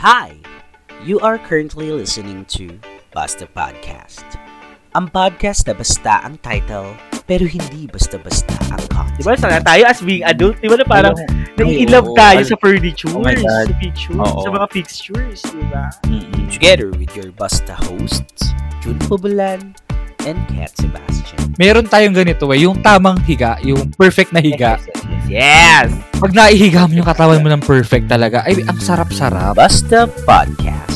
Hi! You are currently listening to Basta Podcast. Ang podcast na basta ang title, pero hindi basta-basta ang content. Di ba, sana tayo as being adult, di ba na parang nai-love oo. tayo sa furniture, Oh sa pictures, Oo. sa mga fixtures, di ba? Mm-mm. Together with your basta hosts, Jun Pubulan and Kat Sebastian. Meron tayong ganito eh, yung tamang higa, yung perfect na higa. Yes! Pag naihiga mo yung katawan mo ng perfect talaga, ay ang sarap-sarap. Basta Podcast.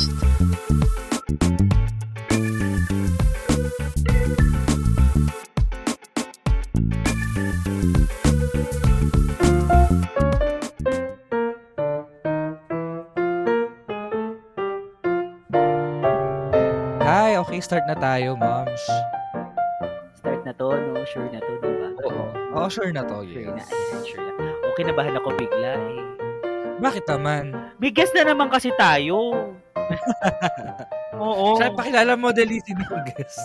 Okay, start na tayo, moms. Na to, no? Sure na to, di ba? Oo. Oo, sure na to, Sure na, yes. ayan, sure na. Okay, nabahan ako bigla eh. Bakit naman? Guest na naman kasi tayo. Oo. Saan pakilala mo, Delizy ni guest?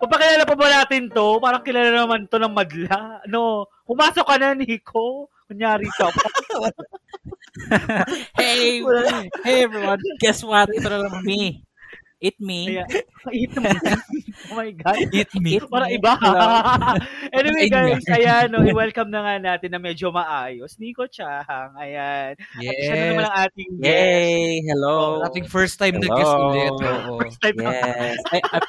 Papakilala pa ba natin to? Parang kilala naman to ng madla. No, pumasok ka na, Nico. Kunyari ka pa. Hey, hey everyone. Guess what? Ito na naman me. It me. Kaya, eat mo. oh my God. Eat me. Para iba. anyway guys, ayan, no, i-welcome na nga natin na medyo maayos. Nico Chahang, ayan. At siya na naman Yes. ang ating guest. Yay! Hello. Ating first time na Hello. guest ulit. Oo. First time na. Yes. Ay, at,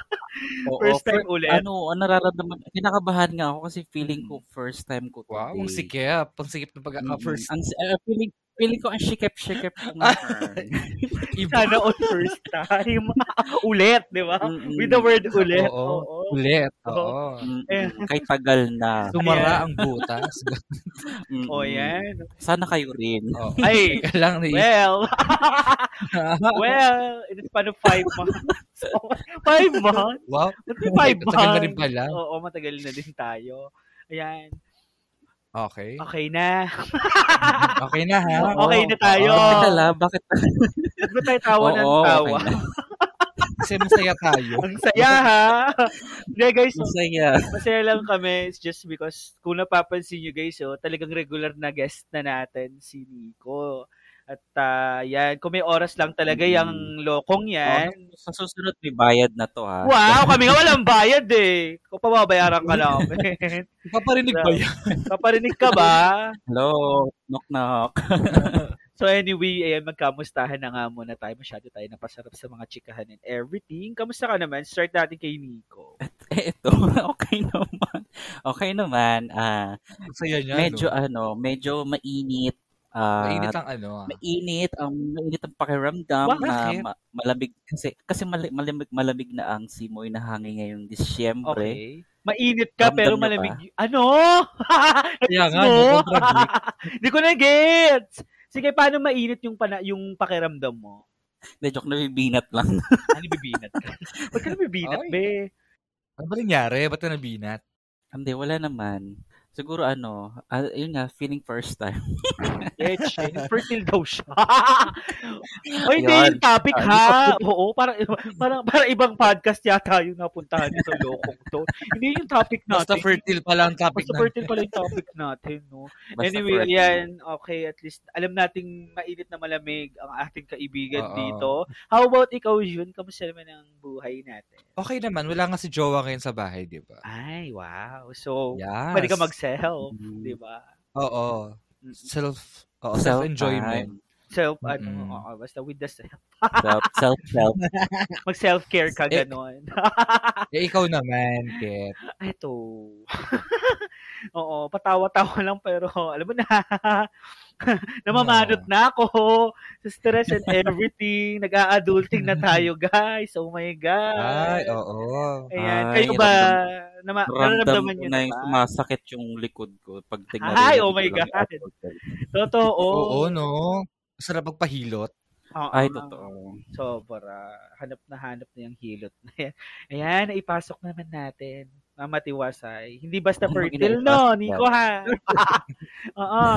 oo, First time fir- ulit. Ano, ano nararamdaman? Kinakabahan nga ako kasi feeling ko first time ko Wow, today. ang sikip. Ang sikip na pag Mm, first. Ang, uh, feeling, feeling ko ang shikip-shikip ko ngayon. Iba. Sana all first time. ulit, di ba? Mm-mm. With the word ulit. Oo. Oo. Ulit. Oo. Eh. Kay tagal na. Sumara ang butas. O yan. Sana kayo rin. Oo. Ay, lang, naisip. well, well, in the span of five months. five months? wow. Five months? Tagal na rin pala. Oo, matagal na din tayo. Ayan. Okay. Okay na. Okay na ha. Okay na tayo. Oo. Teka lang, bakit? Ba't ba tayo tawa ng Oo, tawa? okay na. Kasi masaya tayo. Ang saya ha. Hindi guys, Masaya. masaya lang kami. It's just because kung napapansin nyo guys, oh, talagang regular na guest na natin si Nico. At ah, yan, kung may oras lang talaga Mm. yung lokong yan. Oh, sa susunod may bayad na to ha. Wow, kami nga walang bayad eh. Kung pababayaran ka namin. Paparinig ba yan? Paparinig ka ba? Hello, knock knock. So anyway, ayan, magkamustahan na nga muna tayo. Masyado tayo napasarap sa mga chikahan and everything. Kamusta ka naman? Start natin kay Nico. Eh, ito, okay naman. Okay naman. Ah, Masaya niya, medyo no? ano, medyo mainit. Ah, Mainit ang ano. ah. mainit ang mainit ang pakiramdam Bakit? na ma- malamig kasi kasi mali- malamig malamig na ang simoy na hangin ngayong Disyembre. Okay. Mainit ka Ramdam pero malamig. ba? Ano? Kaya nga. Hindi ko na gets. Sige, paano mainit yung pana yung pakiramdam mo? Hindi, joke na bibinat lang. Ano bibinat ka? Ba't ka nabibinat, Ay. be? Ano ba nangyari? Ba't ka nabinat? Hindi, wala naman. Siguro ano, ah, yun nga, feeling first time. Etch, fertile daw siya. o hindi Yun. yung topic Ah, ha. Oo, para, para, para ibang podcast yata yung napuntahan nito lokong to. Hindi yung topic Basta natin. fertile pala ang topic Basta na. fertile pala yung topic natin, no? Basta anyway, fertile. ayan, okay, at least alam nating mainit na malamig ang ating kaibigan Oo. dito. How about ikaw, Jun? Kamusta naman ang buhay natin? Okay naman, wala nga si Jowa ngayon sa bahay, di ba? Ay, wow. So, Yes. pwede ka mag-self, Mm. di ba? Oo. Mm. Self, oo, Self self-enjoyment. Self, ano, Mm-mm. oo, basta with the self. Self, self, self. Mag-self-care ka, Eh, ganon. Eh, ikaw naman, Ket. Ito. Oo, patawa-tawa lang pero alam mo na, namamanot na ako sa stress and everything. Nag-a-adulting na tayo, guys. Oh my God. Ay, oo. Ayan. Ay, Kayo ba, nama, Ramdam nararamdaman nyo na yung sumasakit yung likod ko pag tingnan Ay, oh my God. Totoo. Oo, no? Sarap magpahilot. Oo, Ay, totoo. Sobra. Hanap na hanap na yung hilot na yan. Ayan, naipasok naman natin. Mama Tiwasay. Hindi basta fertile, no? Nico, ha? Oo.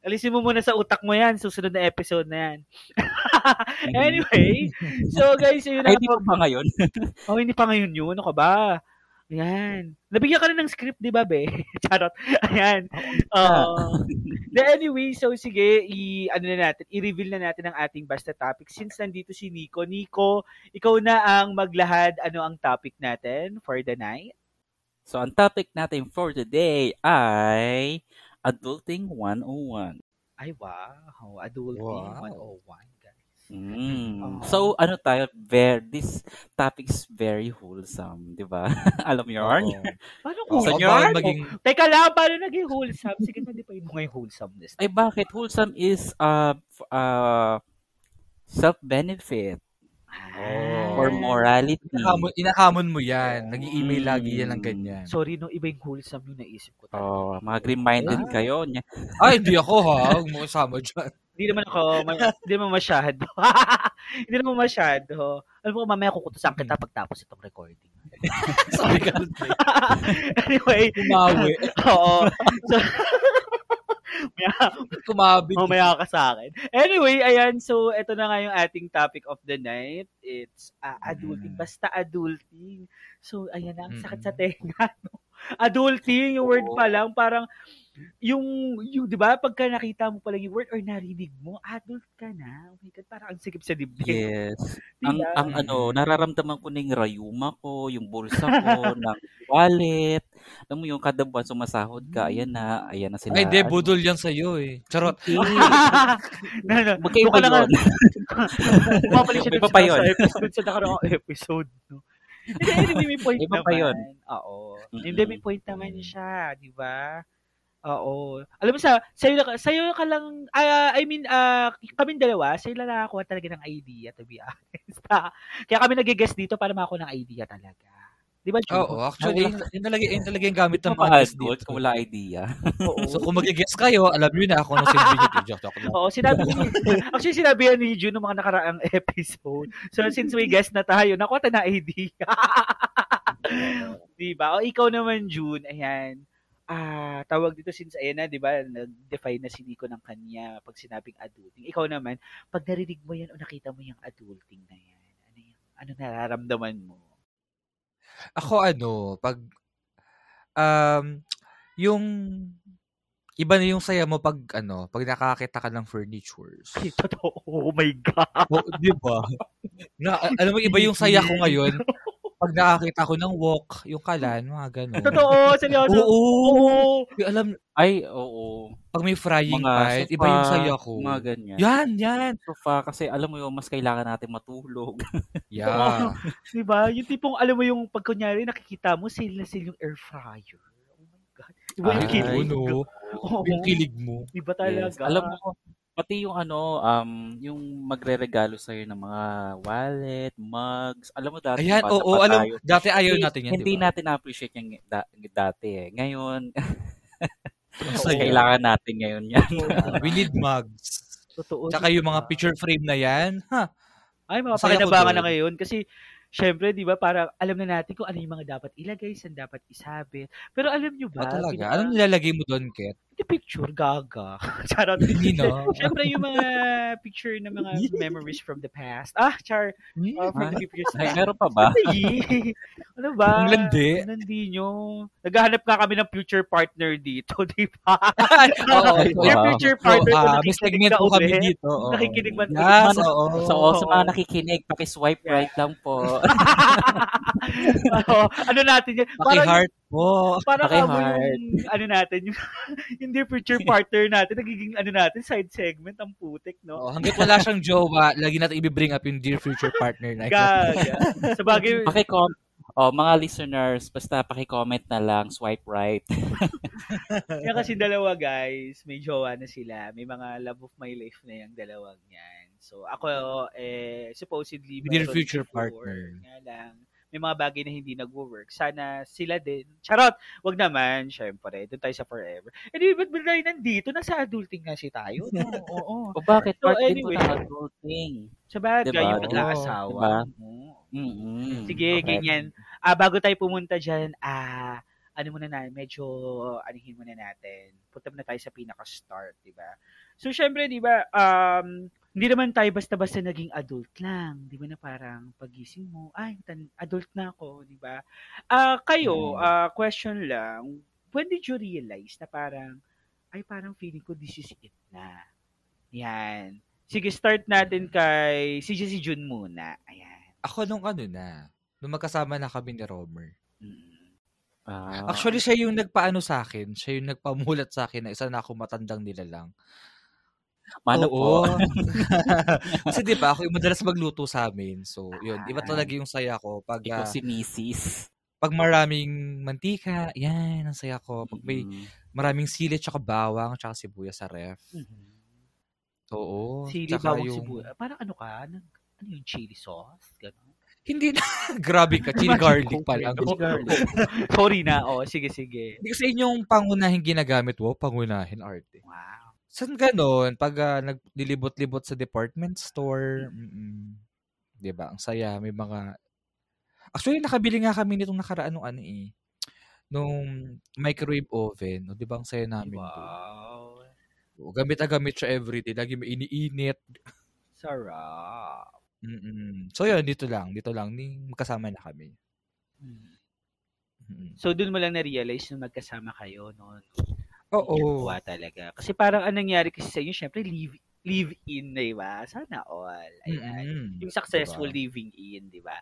Alisin mo muna sa utak mo yan. Susunod na episode na yan. anyway, so guys, yun Ay, na di pa ba ngayon? Oh, hindi pa ngayon yun. Ano ka ba? Yan. Nabigyan ka na ng script, di ba, be? Charot. Ayan. Uh, the anyway, so sige, i, ano na natin, i-reveal na natin ang ating basta topic. Since nandito si Nico. Nico, ikaw na ang maglahad. Ano ang topic natin for the night? So, ang topic natin for today ay Adulting 101. Ay, wow. Adulting Wow. 101, guys. Mm. So, ano tayo, very, this topic is very wholesome, di ba? Alam mo yun? Paano wholesome? bawal maging Teka lang, paano naging wholesome? Sige na, di pa yung wholesomeness. Ay, bakit? Wholesome is uh, f- uh, self-benefit Ah. or morality. Inakamon, inakamon mo yan. Nag-i-email lagi yan ng ganyan. Sorry, no, iba yung wholesome yung naisip ko. talaga. Oh, mga green-minded Ah. kayo. Ay, di ako ha. Huwag mo kasama dyan. Hindi naman ako, ma- hindi naman masyado. hindi naman masyado. Alam mo, mamaya kukutusan kita pagtapos itong recording. Sorry ka. anyway, Kumawi. oo. So, maya, Kumabit. mamaya ka sa akin. Anyway, ayan. So, ito na nga yung ating topic of the night. It's uh, adulting. Mm. Basta adulting. So, ayan na. Ang sakit sa Mm. tenga. No? Adulting, yung word pa lang, parang, yung, yung, di ba, pagka nakita mo pa lang yung word or narinig mo, adult ka na. Oh my God, parang ang sikip sa dibdib. Yes. Diba? Ang, ang ano, nararamdaman ko na yung rayuma ko, yung bulsa ko, ng wallet. Alam mo yung kada buwan sumasahod ka, ayan na, ayan na sila. Ay, di. Ano, Budol yan sa'yo eh. Charot. no, no. Magkaiba Doon ka lang- yun. Bumabalik siya dun sa, episode, sa nakaraang episode. No? Hindi, may point Iba naman. pa yun. Oo. Mm-mm. Hindi, may point naman siya, di ba? Oo. Alam mo sa, sa'yo, na- sa'yo ka lang, ah, I mean, ah, kaming dalawa, sa'yo lang nakakuha talaga ng idea, to be honest. Kaya kami nag-guess dito para makakuha ng idea talaga. Di ba, Ju? Oo, actually, yun, yun, talaga, yun talaga yung gamit ng Mga podcast adult, dito. kung wala idea. Oo. So, kung mag-guess kayo, alam nyo na kung ano silbi nyo. Joke, joke lang. Oo, sinabi ni, actually sinabi yan ni June ng mga nakaraang episode. So since we guest na tayo, nakuha tayo na idea. diba? O ikaw naman June, ayan. Ah, tawag dito since ayan na, 'di ba? Nag-define na si Nico ng kanya pag sinabing adulting. Ikaw naman, pag narinig mo 'yan o nakita mo yung adulting na 'yan, ano yung ano nararamdaman mo? Ako ano, pag, um, yung, iba na yung saya mo pag, ano, pag nakakita ka ng furnitures. Ay, totoo. Oh my God. O, di ba? Na, alam mo, iba yung saya ko ngayon. Pag nakakita ko ng walk, yung kalan, mga ganun. Totoo, seryoso. Oo. Oo. Yung alam, Ay, oo. pag may frying Mga pan, sofa, iba yung saya ko. Mga ganyan. Yan, yan. Sofa, kasi alam mo yung mas kailangan natin matulog. Yeah. Di ba? Yung tipong, alam mo yung pag kunyari nakikita mo, sale na sale yung air fryer. Oh my God. Iba yung Ay, kilig. Ano, Oo. yung kilig mo. Iba talaga. Yes. Alam mo, pati yung ano, um, yung magre-regalo sa'yo ng mga wallet, mugs. Alam mo dati, Ayan, oo, pa alam, tayo, dati ayaw hindi- natin yan, Hindi di ba? natin na-appreciate yung da- dati eh. Ngayon, saya. kailangan natin ngayon yan. We need mugs. Totoo. Tsaka yung mga picture frame na yan, ha? Ay, mapakinabangan doon. na ngayon. Kasi, syempre, di ba, parang alam na natin kung ano yung mga dapat ilagay, saan dapat isabit. Pero alam nyo ba, Ba talaga? pinaka- Anong nilalagay mo doon, Ket? Hindi picture, gaga. Charot. Hindi, no? Syempre, yung mga picture ng mga memories from the past. Ah, char. Uh, from the previous Ay, meron pa ba? Ay, ano ba? Ang landi. Ang landi nyo. Naghahanap nga kami ng future partner dito, di ba? Oo, Your wow. future So, partner kung ah, may nakikinig kami dito. oo. Nakikinig man Yes, Ano- oo. So, sa mga nakikinig, paki-swipe right lang po. Oo, ano natin yan? Paki-heart po. Para heart. yung, ano natin, yung, yung dear future partner natin, nagiging, ano natin, side segment, ang putik, no? Oh, hanggat wala siyang jowa, lagi natin i-bring up yung dear future partner na. Gaga. Sa bagay, Paki-com Oh, mga listeners, basta paki-comment na lang, swipe right. yan kasi dalawa guys, may jowa na sila. May mga love of my life na yung dalawang yan. So, ako, eh, supposedly, Dear future partner. Nga lang, may mga bagay na hindi nagwo-work. Sana sila din. Charot! Wag naman, syempre. Doon tayo sa forever. Eh, di ba't ba tayo nandito? Nasa adulting nga si tayo. No? Oo. O bakit? So, Part din anyway. ko ng adulting. Sa bagay, Diba? yung mag-aasawa. Diba? Oo. Mm-mm. Sige, Okay. ganyan. Ah, bago tayo pumunta dyan, ah, ano muna na, medyo, anihin muna natin. Punta muna tayo sa pinaka-start, di ba? So, syempre, di ba, um, hindi naman tayo basta-basta naging adult lang. Di ba na parang pagising mo, ay, adult na ako, di ba? Ah, kayo, Mm. ah, question lang, when did you realize na parang, ay, parang feeling ko this is it na. Yan. Sige, start natin kay, si si Jun muna. Ayan. Ako nung ano na, nung magkasama na kami ni Romer. Mm. Ah, Actually, siya yung nagpaano sa akin. Siya yung nagpamulat sa akin na isa na ako matandang nilalang. Mano Oo. po. Kasi di ba, ako yung madalas magluto sa amin. So, yun. Iba Ah. talaga yung saya ko. Pag, Ikaw ah, si Mrs. pag maraming mantika, yan, ang saya ko. Pag may Mm. maraming sili, tsaka bawang, tsaka sibuyas sa ref. Mhm. Oo. Sili, tsaka bawang yung- sibuyas. Parang ano ka? Nag, ano yung chili sauce? Ganon. Hindi na. Grabe ka. Chili garlic pa lang. Chili garlic. Sorry na. Oh, sige, sige. Hindi kasi yun yung pangunahing ginagamit. Wow, pangunahin arte. Wow. Saan ganon? Pag ah, naglilibot-libot sa department store, mm 'di ba? Ang saya, may mga Actually, nakabili nga kami nitong nakaraan nung ano eh. Nung microwave oven. O, 'di ba ang saya namin? Wow. O, gamit na gamit siya everyday. Lagi may iniinit. Sarap. Mm-mm. So yun, dito lang. Dito lang. Ni, magkasama na kami. Mm. Mm-mm. So, dun mo lang na-realize nung magkasama kayo, no? Oo. Ginagawa talaga. Kasi parang anong nangyari kasi sa inyo, syempre, live, live in, di ba? Sana all. Ayan. Mm-mm. Yung successful Diba? living in, di ba?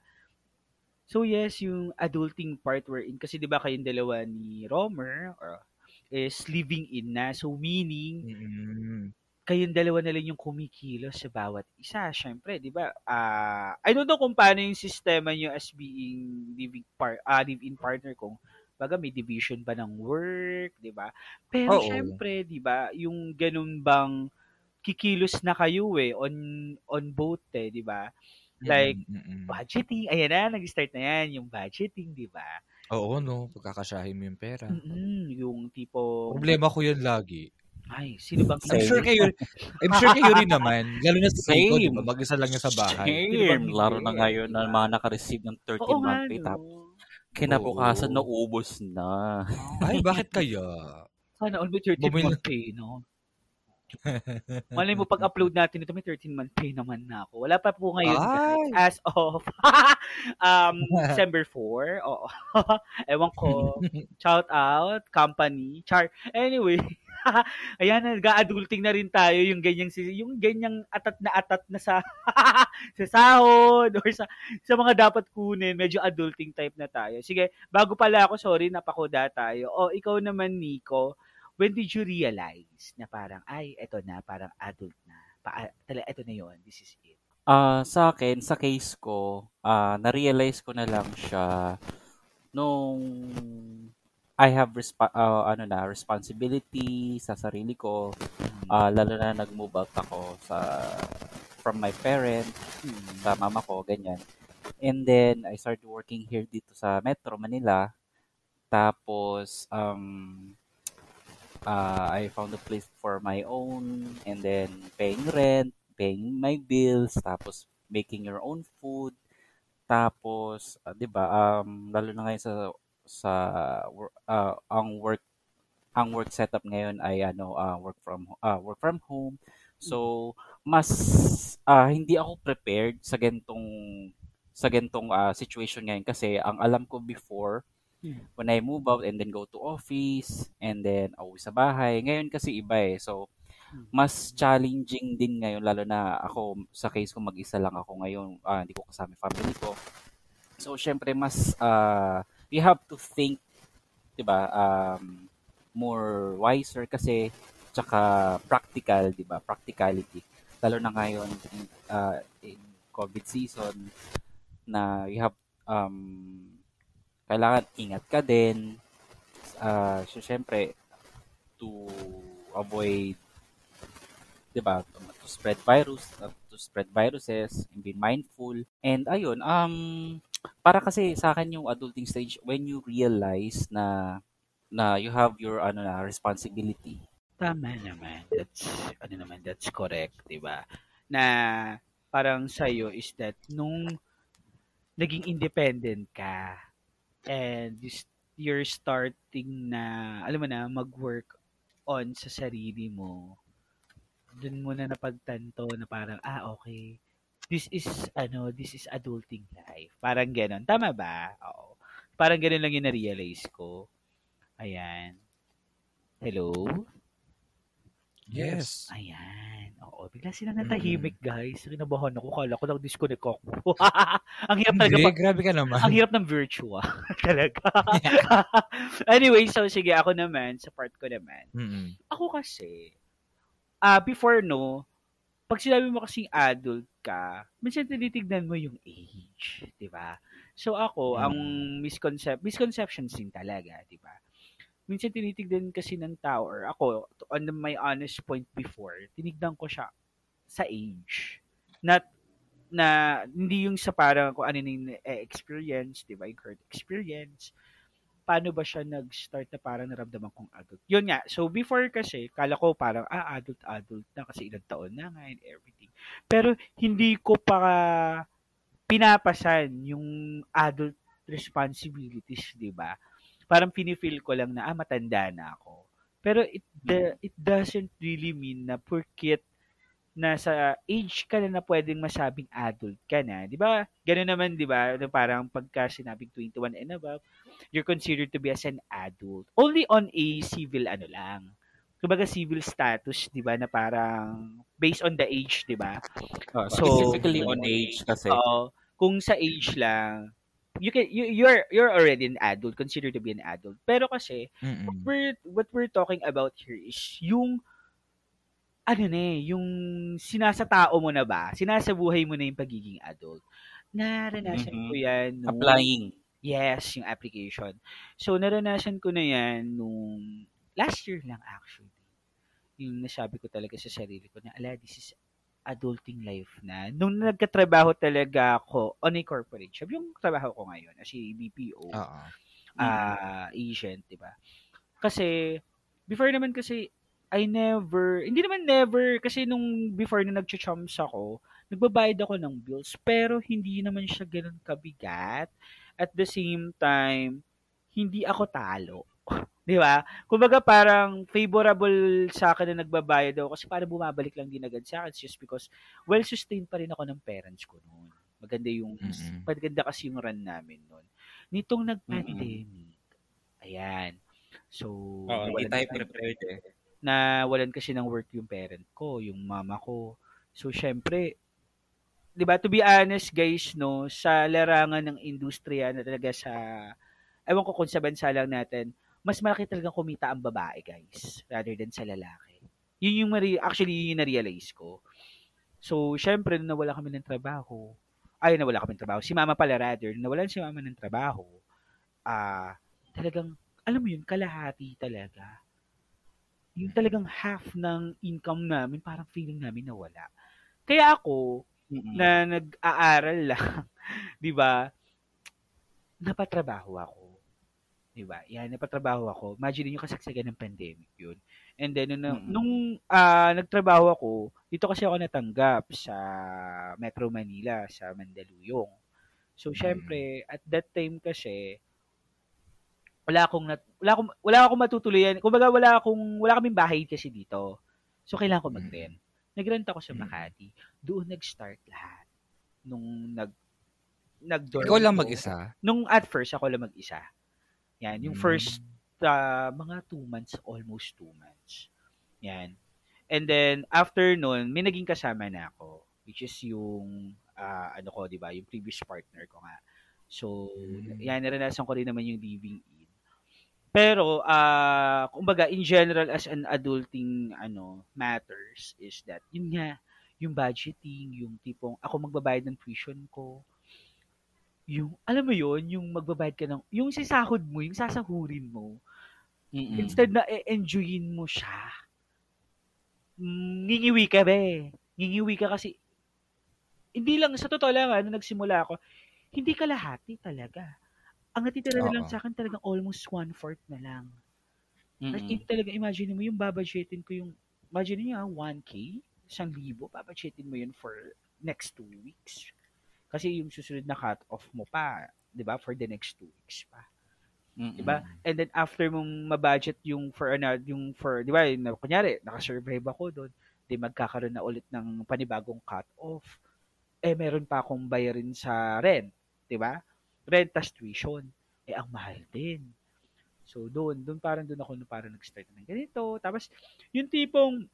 So, yes, yung adulting part we're in. Kasi, di ba, kayong dalawa ni Romer or, is living in na. So, meaning, Mm-mm. kayong dalawa na lang yung kumikilos sa bawat isa. Syempre, di ba? ah I don't know kung paano yung sistema nyo as being living par ah, live-in partner kung baga may division ba ng work, di ba? Pero Oo. syempre, di ba, yung ganun bang kikilos na kayo eh on on both eh, di ba? Like, Mm-mm. Budgeting, ayan na, nag-start na yan, yung budgeting, di ba? Oo, no. Pagkakasyahin mo yung pera. Mm-mm, yung tipo, Problema ko yun lagi. ay, sino bang I'm sure kayo, I'm sure kayo rin naman. Lalo na sa Same. ba? Mag-isa lang niya sa bahay. Same. Laro na ngayon na mga naka-receive ng 13 Oo month pay. Tapos? Kinabukasan Oo. na ubos na. Ay, bakit kaya? Sana all may 13 Bumili- month pay, no? Malay mo, pag-upload natin ito, may 13 month pay naman na ako. Wala pa po ngayon, guys. As of um, December 4. Oo. Ewan ko. Shout out, company. Char. Anyway, ayan, nag-adulting na rin tayo yung ganyang, yung ganyang atat na atat na sa, sa sahod or sa, sa mga dapat kunin. Medyo adulting type na tayo. Sige, bago pala ako, sorry, napakuda tayo. O, ikaw naman, Nico, when did you realize na parang, ay, eto na, parang adult na. Pa, tala, eto na yon this is it. Ah, sa akin, sa case ko, ah na-realize ko na lang siya nung I have resp- ah, ano na, responsibility sa sarili ko, ah lalo na nag-move out ako sa from my parents, Hmm. sa mama ko, ganyan. And then, I started working here dito sa Metro Manila. Tapos, um, uh, I found a place for my own and then paying rent, paying my bills, tapos making your own food. Tapos, ah, 'di ba, um lalo na ngayon sa sa ah, ang work ang work setup ngayon ay ano ah, work from ah, work from home. So, mas ah, hindi ako prepared sa gantong sa gantong ah, situation ngayon kasi ang alam ko before Hmm. when I move out and then go to office and then uwi sa bahay. Ngayon kasi iba eh. So, Hmm. mas challenging din ngayon lalo na ako sa case ko mag-isa lang ako ngayon. ah, hindi ko kasama family ko. So, syempre mas ah, you have to think 'di ba? Um, more wiser kasi tsaka practical, 'di ba? Practicality. Lalo na ngayon in, ah, in COVID season na you have um kailangan ingat ka din. Ah, so syempre to avoid 'di ba? To, to spread virus, uh, to spread viruses, and be mindful. And ayun, um para kasi sa akin yung adulting stage when you realize na na you have your ano na responsibility. Tama naman. That's, ano naman, that's correct, di ba? Na parang sa'yo is that nung naging independent ka and you you're starting na, alam mo na, mag-work on sa sarili mo, dun mo na napagtanto na parang, ah, okay, this is, ano, this is adulting life. Parang ganon. Tama ba? Oo. Parang ganon lang yung na-realize ko. Ayan. Hello? Yes. Ayan. Oo. Bigla sila natahimik, guys. Kinabahan ako. Kala ko nag-disconnect ako. ang hirap talaga Hindi, pag, grabe ka naman. ang hirap ng virtual. talaga. anyway, so sige, ako naman, sa part ko naman. Mm-mm. Ako kasi, ah before no, pag sinabi mo kasing adult ka, minsan tinitignan mo yung age, 'di ba? So ako, Mm. ang misconcept misconceptions din talaga, 'di ba? Minsan tinitignan kasi ng tao or ako on my honest point before, tinignan ko siya sa age. Not na hindi yung sa parang kung ano eh, experience, 'di ba? Yung current experience. Paano ba siya nag-start na parang naramdaman kong adult? Yun nga. So before kasi, kala ko parang ah adult adult na kasi ilang taon na nga and everything. Pero hindi ko pa pinapasan yung adult responsibilities, 'di ba? Parang pinifeel ko lang na ah matanda na ako. Pero it the, it doesn't really mean na porkit nasa age ka na na pwedeng masabing adult ka na. Di ba? Ganun naman, di ba? Na Parang pagka sinabing 21 and above, you're considered to be as an adult. Only on a civil ano lang. Kumbaga civil status, di ba? Na parang based on the age, di ba? Uh, So- specifically on age kasi. Oo. kung sa age lang, you can you, you're you're already an adult, considered to be an adult. Pero kasi Mm-mm. we're what we're talking about here is yung ano na eh, yung sinasatao mo na ba? Sinasabuhay mo na yung pagiging adult. Naranasan Mhm. ko yan nung, Applying. Yes, yung application. So, naranasan ko na yan nung last year lang actually. Yung nasabi ko talaga sa sarili ko na, ala, this is adulting life na. Nung nagkatrabaho talaga ako on a corporate job, yung trabaho ko ngayon as a BPO, Oo. ah agent, 'di ba? Kasi before naman kasi I never, hindi naman never kasi nung before na nagcha-chums ako, nagbabayad ako ng bills pero hindi naman siya ganoon kabigat. At the same time, hindi ako talo. 'Di ba? Kumbaga parang favorable sa akin na nagbabayad ako kasi para bumabalik lang din agad sa akin It's just because well sustained pa rin ako ng parents ko noon. Maganda yung Mm-mm. maganda kasi yung run namin noon. Nitong nag-pandemic. Ayan. So, Oo, hindi tayo prepared eh. Na walan kasi ng work yung parent ko, yung mama ko. So, syempre, di ba, to be honest, guys, no, sa larangan ng industriya na talaga sa, ewan ko kung sa bansa lang natin, mas malaki talaga kumita ang babae, guys, rather than sa lalaki. Yun yung, actually, yun yung na-realize ko. So, syempre, nung nawala kami ng trabaho, ay, nawala kami ng trabaho. Si mama pala, rather, nawalan si mama ng trabaho, ah, talagang, alam mo yun, kalahati talaga yung talagang half ng income namin, parang feeling namin nawala. Kaya ako, Mm-mm. na nag-aaral lang, di ba, napatrabaho ako. Di ba? Yan, napatrabaho ako. Imagine nyo kasagsagan ng pandemic yun. And then, nung, Mm-mm. nung ah, nagtrabaho ako, dito kasi ako natanggap sa Metro Manila, sa Mandaluyong. So, syempre, at that time kasi, wala akong nat, wala akong wala akong matutuluyan. Kumbaga wala akong wala kaming bahay kasi dito. So kailangan ko mag-rent. Nag-rent ako sa Mm. Makati. Doon nag-start lahat. Nung nag nag Ikaw lang mag-isa? Nung at first ako lang mag-isa. Yan, yung Mm. first ah, mga two months, almost two months. Yan. And then, after nun, may naging kasama na ako. Which is yung, ah, ano ko, di ba? Yung previous partner ko nga. So, Mm. yan, naranasan ko rin naman yung living in. Pero, ah, kumbaga, in general, as an adulting, ano, matters is that, yun nga, yung budgeting, yung tipong, ako magbabayad ng tuition ko, yung, alam mo yun, yung magbabayad ka ng, yung sisahod mo, yung sasahurin mo, Mm-mm. instead na e-enjoyin mo siya, mm, ngingiwi ka be. Ngingiwi ka kasi, hindi lang, sa totoo lang, ano, nagsimula ako, hindi kalahati talaga. Ang natitira na lang sa akin talagang almost one-fourth na lang. Hindi talaga, imagine mo, yung babadgetin ko yung, imagine niyo, ah, 1K, isang libo, babadgetin mo yun for next two weeks. Kasi yung susunod na cut-off mo pa, di ba, for the next two weeks pa. Mm-mm. Diba? And then after mong mabudget yung for ano, yung for, di ba, yung, kunyari, nakasurvive ako doon. di magkakaroon na ulit ng panibagong cut-off. Eh, meron pa akong bayarin sa rent, di ba? Rent as tuition. Eh, ang mahal din. So, doon, doon parang doon ako parang nag-start ng ganito. Tapos, yung tipong,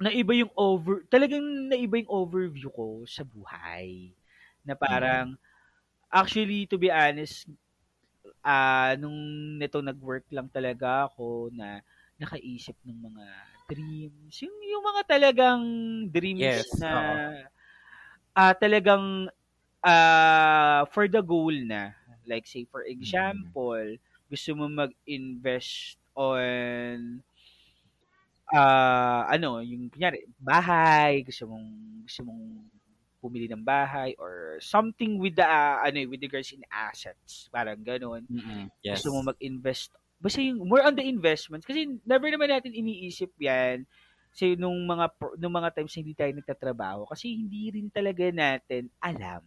naiba yung over, talagang naiba yung overview ko sa buhay. Na parang, actually, to be honest, ah nung nito nag-work lang talaga ako na nakaisip ng mga dreams. Yung, yung mga talagang dreams Yes, na oo. ah talagang ah for the goal na. Like say for example, gusto mo mag-invest on ah ano, yung kunyari, bahay, gusto mong gusto mong pumili ng bahay or something with the ah, ano eh, with regards in assets, parang ganun Mm-mm. Yes. gusto mo mag-invest. Basta yung more on the investments kasi never naman natin iniisip 'yan kasi nung mga nung mga times na hindi tayo nagtatrabaho kasi hindi rin talaga natin alam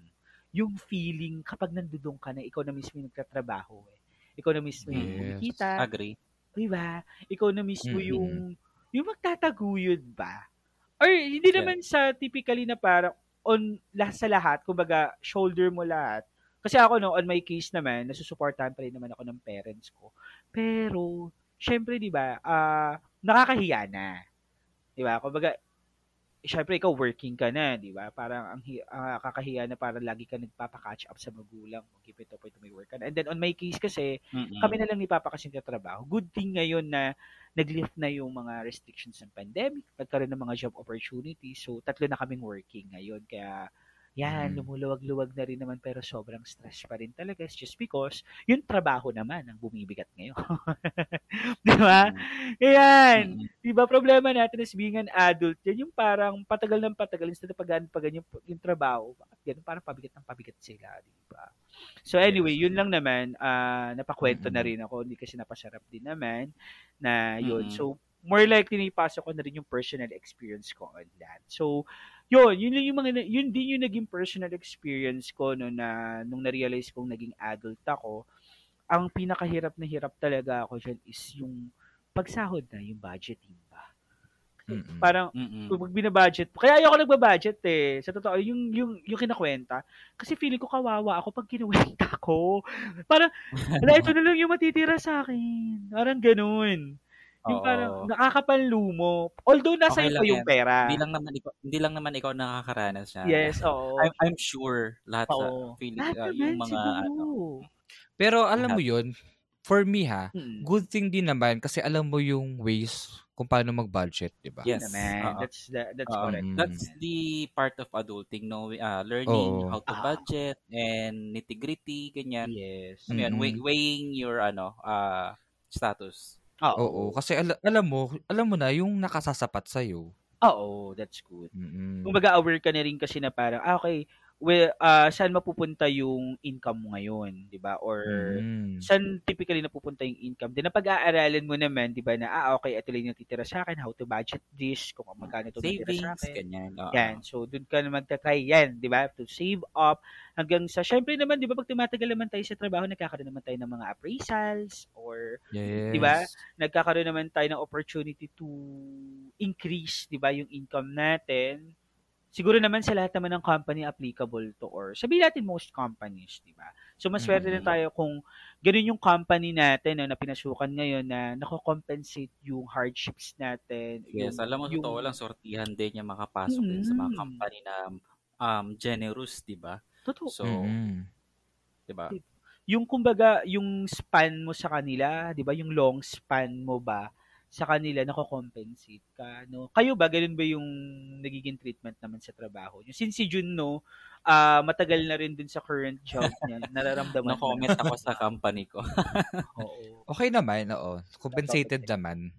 yung feeling kapag nandoon ka na ikaw na mismo yung nagtatrabaho eh. Ikaw na mismo yung Yes. kumikita, Agree. di ba? Ikaw na mismo Mm-mm. yung yung magtataguyod ba? Or hindi Yeah. naman sa typically na parang on lahat sa lahat, kumbaga shoulder mo lahat. Kasi ako no, on my case naman, nasusuportahan pa rin naman ako ng parents ko. Pero syempre 'di ba, ah nakakahiya na. 'Di ba? Kumbaga syempre ikaw working ka na, 'di ba? Parang ang ah, kakahiya na para lagi ka nagpapa-catch up sa magulang mo. Keep it up to may work ka na. And then on my case kasi, Mm-mm. kami na lang ni Papa kasi trabaho. Good thing ngayon na nag-lift na yung mga restrictions ng pandemic, nagkaroon ng mga job opportunities. So, tatlo na kaming working ngayon. Kaya, yan, Mm. lumuluwag-luwag na rin naman pero sobrang stress pa rin talaga. It's just because yung trabaho naman ang bumibigat ngayon. Di ba? Ayan. Mm-mm. Di ba problema natin as being an adult, yan yung parang patagal ng patagal instead of pagaan pagaan yung, yung trabaho. Ganun? Parang pabigat ng pabigat sila. Di ba? So anyway, yun lang naman. ah napakwento na rin ako. Hindi kasi napasarap din naman na yun. Mm. So, more likely na ipasok ko na rin yung personal experience ko on that. So, yun, yun yung mga, yun din yung naging personal experience ko no, na nung na-realize kong naging adult ako. Ang pinakahirap na hirap talaga ako dyan is yung pagsahod na, yung budgeting ba. Mm-mm. Parang, Mm-mm. pag binabudget, kaya ayoko nagbabudget eh. Sa totoo, yung, yung, yung kinakwenta. Kasi feeling ko kawawa ako pag kinuwenta ko. Parang, wala, ito na lang yung matitira sa akin. Parang ganun. Yung Oo. parang nakakapanlumo. Although nasa Okay iyo yung yan. pera. Hindi lang naman ikaw, hindi lang naman ikaw nakakaranas niya. Yes, oo. I'm, I'm sure lahat sa Oo. feeling Lahat uh, yung mga siguro. ano. Pero alam mo yun, for me ha, Mm. good thing din naman kasi alam mo yung ways kung paano mag-budget, di ba? Yes. naman. Oo. That's, that, that's Oo. correct. Mm. That's the part of adulting, no? Uh, learning Oo. how to Ah. budget and nitty-gritty, ganyan. Yes. Ano yan, Mm. weigh- weighing your ano, uh, status. Oo, kasi al- alam mo, alam mo na yung nakasasapat sa iyo. Oo, that's good. Mm. Kumbaga aware ka na rin kasi na parang, ah, okay, well, ah, saan mapupunta yung income mo ngayon, 'di ba? Or Mm. saan typically napupunta yung income? Then napag-aaralan mo naman, 'di ba, na ah, okay, ito lang yung natitira sa akin, how to budget this, kung magkano ito natitira sa Savings, akin. ganyan. Yan. So, doon ka na magta-try yan, di ba? To save up hanggang sa, syempre naman, di ba, pag tumatagal naman tayo sa trabaho, nagkakaroon naman tayo ng mga appraisals or Yes. Di ba? nagkakaroon naman tayo ng opportunity to increase, di ba, yung income natin. Siguro naman sa lahat naman ng company applicable to or sabihin natin most companies, di ba? So, mas swerte Mm. na tayo kung ganun yung company natin no, na pinasukan ngayon na nako-compensate yung hardships natin. Yes, yung, alam mo, yung, totoo lang, sortihan din yung makapasok din sa mga Mm. company na um, generous, di ba? Totoo. So, Mm. di ba? yung kumbaga, yung span mo sa kanila, 'di ba? Yung long span mo ba sa kanila nako-compensate ka, no? Kayo ba ganun ba yung nagiging treatment naman sa trabaho? Yung since si Jun no, ah matagal na rin dun sa current job niya, nararamdaman mo No-comment ako sa company ko. na. Oo. Okay naman, oo. Compensated naman.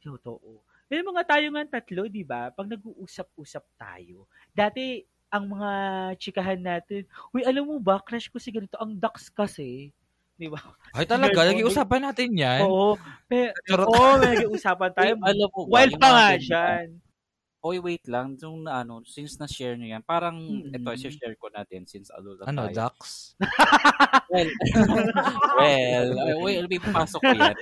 Totoo. May mga tayo nga tatlo, 'di ba? Pag nag-uusap-usap tayo, dati ang mga chikahan natin, uy, alam mo ba, crush ko si ganito, ang ducks kasi. 'Di ba? Ay talaga, Ganun. nag-iusapan natin yan. Oo. Pero, oo, may nag-uusapan tayo. Alam mo ba, Wild pa nga dyan. Oy, wait lang. Yung na ano, since na-share nyo yan, parang Mm. ito, share ko natin since adult na Ano, tayo. ducks? Well, well, uh, well, may papasok ko yan.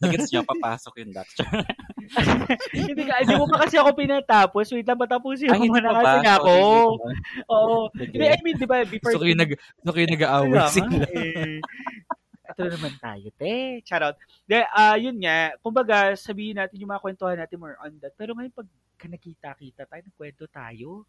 Nagets nyo, papasok yung ducks. hindi ka, hindi mo pa kasi ako pinatapos. Wait lang, patapusin Ay, mo hindi na pa kasi ako. Okay, Oo. Hindi, I mean, di ba, before... Ko yung, nag, ko yung nag-aaway sila. eh. Ito na naman tayo, te. Charot. De, ah yun nga, kumbaga, sabihin natin yung mga kwentuhan natin more on that. Pero ngayon, pag nakita-kita tayo, nagkwento tayo.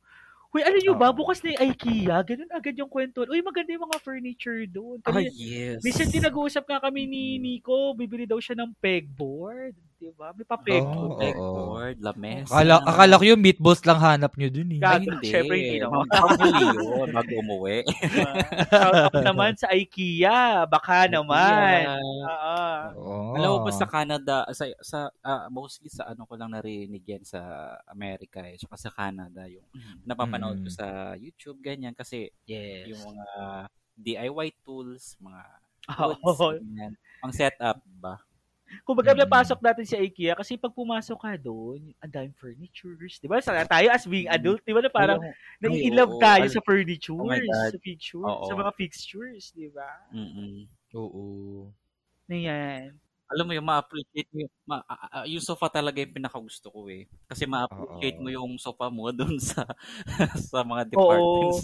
Uy, alam nyo ba, bukas na yung IKEA, ganun agad yung kwento. Uy, maganda yung mga furniture doon. Ah, Kanina- yes. Minsan din nag-uusap nga kami ni Nico, bibili daw siya ng pegboard. Di ba? May pa-pegboard. Oo. Pegboard, lames. Akala, akala ko yung meatballs lang hanap nyo dun eh. Ay, hindi. Syempre, hindi naman. Magbili yun bago umuwi. Shout out naman sa IKEA. Baka naman. Oo. Oo. Alam mo ba sa Canada, sa, sa ah, mostly sa ano ko lang narinig yan sa Amerika eh, saka sa Canada yung napapanood ko Mm. sa YouTube ganyan kasi Yes. yung mga DIY tools, mga Oo. tools, ganyan. Ang setup ba? Kung baga napasok natin sa IKEA, kasi pag pumasok ka doon, ang daming furnitures. Di ba? Sana tayo as being adult, di ba na parang Ayun. nai-love oo. tayo Al- sa furnitures, Oh sa pictures, Oo. sa mga fixtures, di ba? Mm-mm. Oo. Na yan. Alam mo yung ma-appreciate mo ma, ah, yung sofa talaga yung pinakagusto ko eh. Kasi ma-appreciate Oo. mo yung sofa mo doon sa sa mga Oo.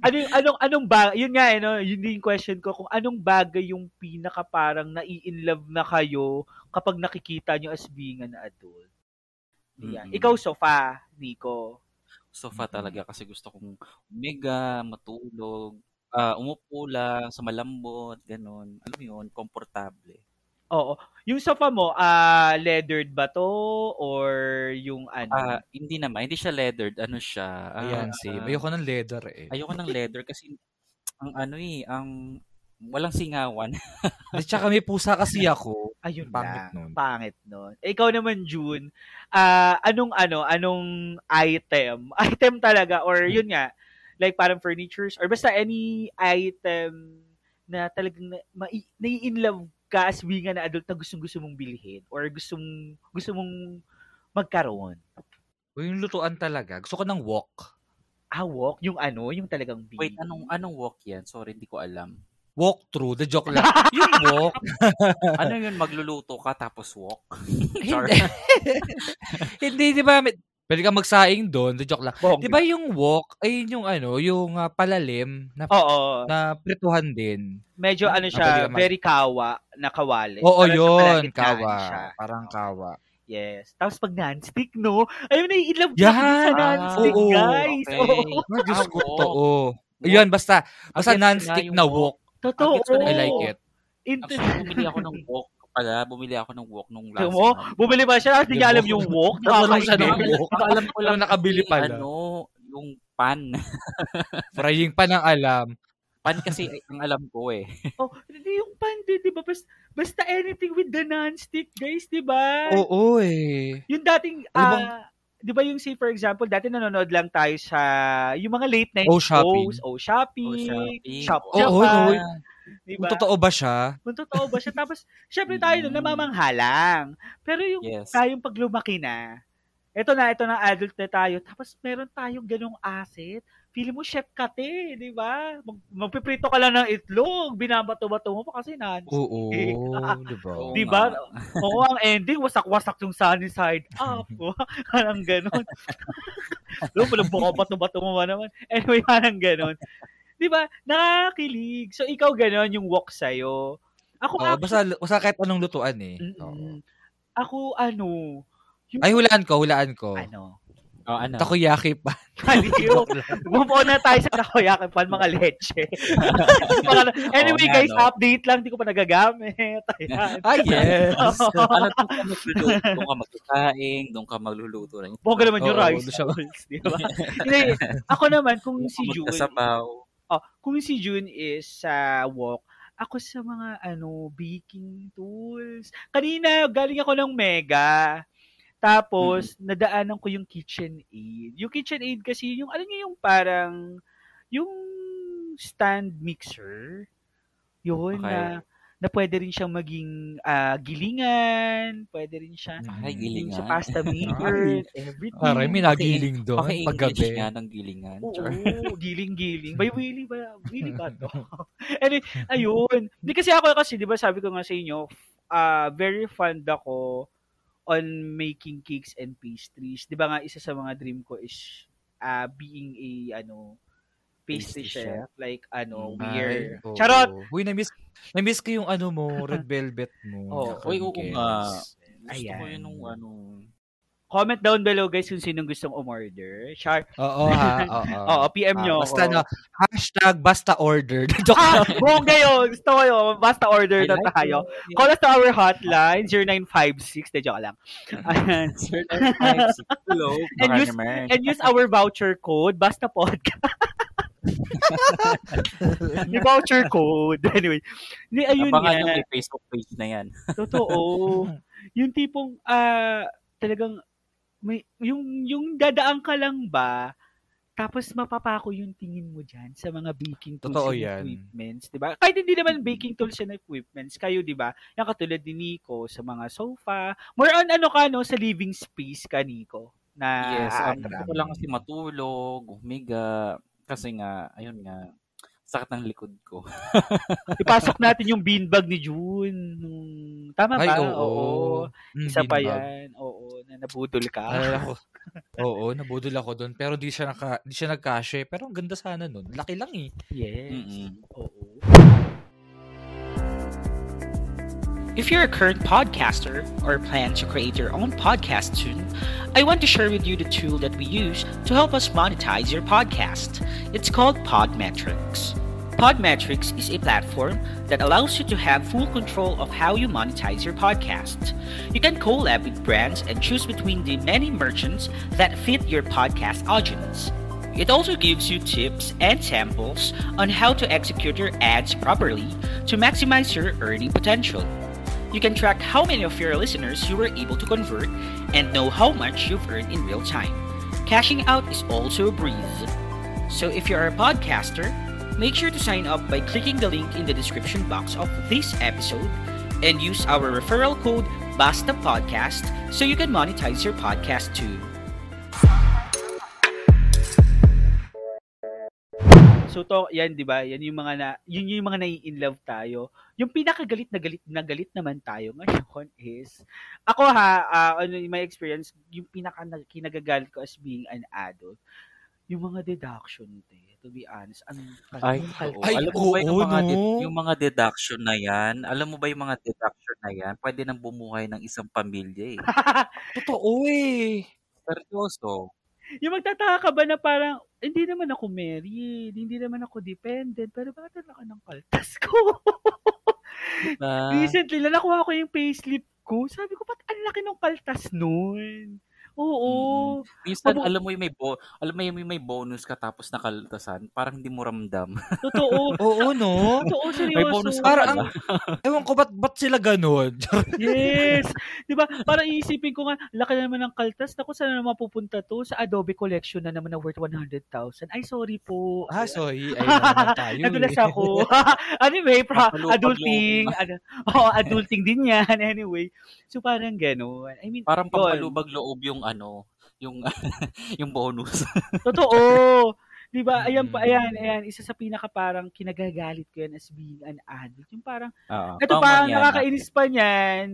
Ano yung, anong, anong ba, yun nga, eh, no? yun din yung question ko, kung anong bagay yung pinaka parang nai-inlove na kayo kapag nakikita nyo as being an adult. Yan. Mm-mm. Ikaw, sofa, Nico. sofa talaga kasi gusto kong umiga, matulog, ah umupo lang sa malambot, ganun. Alam mo yun, komportable. Oo. Yung sofa mo, ah leathered ba to? Or yung ano? Ah, hindi naman, hindi siya leathered, ano siya? ah, Ayan, same. Ayoko ng leather eh. ayoko ng leather kasi ang ano eh, ang walang singawan. At saka may pusa kasi ako. Ayun Pangit na. nun. Pangit nun. Eh, Ikaw naman, June, ah anong ano, anong item? Item talaga, or yun nga, like parang furnitures, or basta any item na talagang na, mai, nai-inlove ka as being an adult na gustong gusto mong bilhin or gusto mong, gusto mong magkaroon. O yung lutuan talaga. Gusto ko ng wok. Ah, walk? Yung ano, yung talagang bilhin. Wait, anong anong walk 'yan? Sorry, hindi ko alam. Walk through. The joke lang. yung wok. Ano 'yun, magluluto ka tapos walk? Hindi. hindi, di ba? Pwede ka magsaing doon. The joke lang. Bongga. Di ba yung wok, ay yung ano, yung ah, palalim na, Oo. na prituhan din. Medyo ano Ah, siya, mag- very kawa na kawali. Oo, Parang sa yun. Kawa. siya. Parang kawa. Yes. Tapos pag non-stick, no? Ayun, nai-love sa non-stick, Oo. guys. Okay. Oo. Ay, Diyos ko, wok. totoo. Ayun, basta, basta na non-stick na wok. wok. Totoo. Na I like it. Into, Actually, bumili ako ng walk pala. Bumili ako ng walk nung last mo, month. bumili ba siya? Hindi niya alam yung walk. Alam siya ng wok. Ang alam ko lang nakabili pala. Ano, yung pan. Frying pa ng alam. pan kasi ang alam ko eh. Oh, hindi yung pandi, di ba? Basta, basta anything with the non-stick, guys, di ba? Oo eh. Yung dating, Ano bang- ah, di ba yung say, for example, dati nanonood lang tayo sa, yung mga late night Oh, shows, oh, Shopee, Oh, Shopee. Shop Oo, Japan, no. Di Kung ba? totoo ba siya? Kung totoo ba siya? Tapos, syempre tayo doon Mm. namamanghalang. Pero yung Yes. tayong pag lumaki na, eto na, eto na, adult na tayo, tapos meron tayong ganong asset, feeling mo chef ka te, di ba? Mag, magpiprito ka lang ng itlog, binabato-bato mo pa kasi nan. Oo, di ba? Di ba? Oo, ang ending, wasak-wasak yung sunny side up. parang ganon. Doon, parang buka bato-bato mo ba naman? Anyway, parang ganon. Di ba? Nakakilig. So, ikaw ganon yung walk sa'yo. Ako, Oo, basta, basta kahit anong lutuan eh. Mm-mm. Oo. Ako, ano, yung, Ay, hulaan ko, hulaan ko. ano, Oh, ano? Takoyaki pa. Aliw. Move on na tayo sa takoyaki pan, mga leche. Anyway, nga, guys, no? update lang. Di ko pa nagagamit. Ayan. Ah, yes. ano doon ka magluluto, doon ka magkakain, doon ka magluluto rin. Bongga naman yung Oo, rice doon siya- balls, di ba? Hindi, ako naman, kung si Magkasabaw. Oh, kung si June is sa walk, ako sa mga ano baking tools. Kanina galing ako ng Mega. Tapos nadaanan ko yung KitchenAid. Yung KitchenAid kasi yung alam niyo yung parang yung stand mixer. Yun Okay. na na pwede rin siyang maging ah, gilingan, pwede rin siya Ay, yung gilingan. sa pasta maker, everything. Aray, may nagiling doon Okay, paggabi. English nga ng gilingan. Oo, Char. giling-giling. By Willy ba? Willy ba to? anyway, ayun. Hindi kasi ako kasi, di ba sabi ko nga sa inyo, ah very fond ako on making cakes and pastries. 'Di ba nga isa sa mga dream ko is uh, being a ano pastry, Pastry chef. chef? like ano weird. Oo. Charot. Uy, na-miss, na-miss ko yung ano mo, red velvet mo. Oo. Nakagets. Uy, oo nga. Gusto ko Ayan. yun nung ano. Comment down below guys kung sinong gustong umorder. Char. Oo ha, oo. Oo, PM nyo Ah, basta ako. no, hashtag basta order. Joke Ah, buong kayo. Gusto ko yun. Basta order I na like tayo. it. Call us to our hotline, 0956. De, joke lang. Ayan. Sir, nine, five, six. Hello. And use-. And use our voucher code, basta podcast. May voucher code. Anyway. Ni, ayun Abangan nga. may Facebook page na yan. Totoo. yung tipong, ah, talagang, may, yung, yung dadaan ka lang ba, tapos mapapako yung tingin mo dyan sa mga baking tools Totoo and yan. equipments, di ba? Kahit hindi naman baking tools and equipments, kayo, di ba? Yung katulad ni Nico sa mga sofa. More on ano ka, no, sa living space ka, Nico. Na Yes, um, attract. gusto ko lang kasi matulog, humiga. Kasi nga, ayun nga, sakit ng likod ko. Ipasok natin yung beanbag ni June. Tama ba? Ay, oo. Mm, Isa pa beanbag. yan. Oo, na nabudol ka. Naalala ko. Oo, nabudol ako doon. Pero di siya, naka, di siya nagkasya. Pero ang ganda sana nun. Laki lang eh. Yes. Mm-mm. Oo. If you're a current podcaster or plan to create your own podcast soon, I want to share with you the tool that we use to help us monetize your podcast. It's called Podmetrics. Podmetrics is a platform that allows you to have full control of how you monetize your podcast. You can collab with brands and choose between the many merchants that fit your podcast audience. It also gives you tips and samples on how to execute your ads properly to maximize your earning potential. You can track how many of your listeners you were able to convert and know how much you've earned in real time. Cashing out is also a breeze. So if you're a podcaster, make sure to sign up by clicking the link in the description box of this episode and use our referral code Basta Podcast so you can monetize your podcast too. So to, yan 'di ba? Yan yung mga na yun yung mga nai-in love tayo. Yung pinakagalit na galit na galit naman tayo ngayon is ako ha, yung my experience, yung pinaka na- kinagagalit ko as being an adult, yung mga deduction te, to be honest. Ang Ay, oo. Ay, alam mo ba yung oo, mga, de- no? yung mga deduction na yan? Alam mo ba yung mga deduction na yan? Pwede nang bumuhay ng isang pamilya eh. Totoo eh. Seryoso. yung magtataka ka ba na parang hindi naman ako married, hindi naman ako dependent, pero bakit ang laki ng kaltas ko? Diba? Recently, lang nakuha ko yung payslip ko. Sabi ko, ba't ang laki ng kaltas nun? Oo. Minsan, Abo- alam mo yung may bo- alam mo yung may bonus ka tapos nakaltasan, parang hindi mo ramdam. Totoo. Oo, no? Totoo, seryoso. may bonus ka Para pala. ang, ewan ko, ba't, ba't sila ganun? Yes. Di ba? Para iisipin ko nga, laki na naman ng kaltas. Naku, saan na naman pupunta to? Sa Adobe Collection na naman na worth 100,000. Ay, sorry po. ah, sorry. Ay, naman tayo Nadulas eh. ako. anyway, pra, adulting. Ano, oh, adulting din yan. Anyway. So, parang gano'n. I mean, Parang pampalubag loob yung ano, yung yung bonus. Totoo. 'Di ba? Ayan pa, ayan, ayan, isa sa pinaka parang kinagagalit ko yan as being an adult. Yung parang Oo. ito common pa yan. nakakainis pa niyan.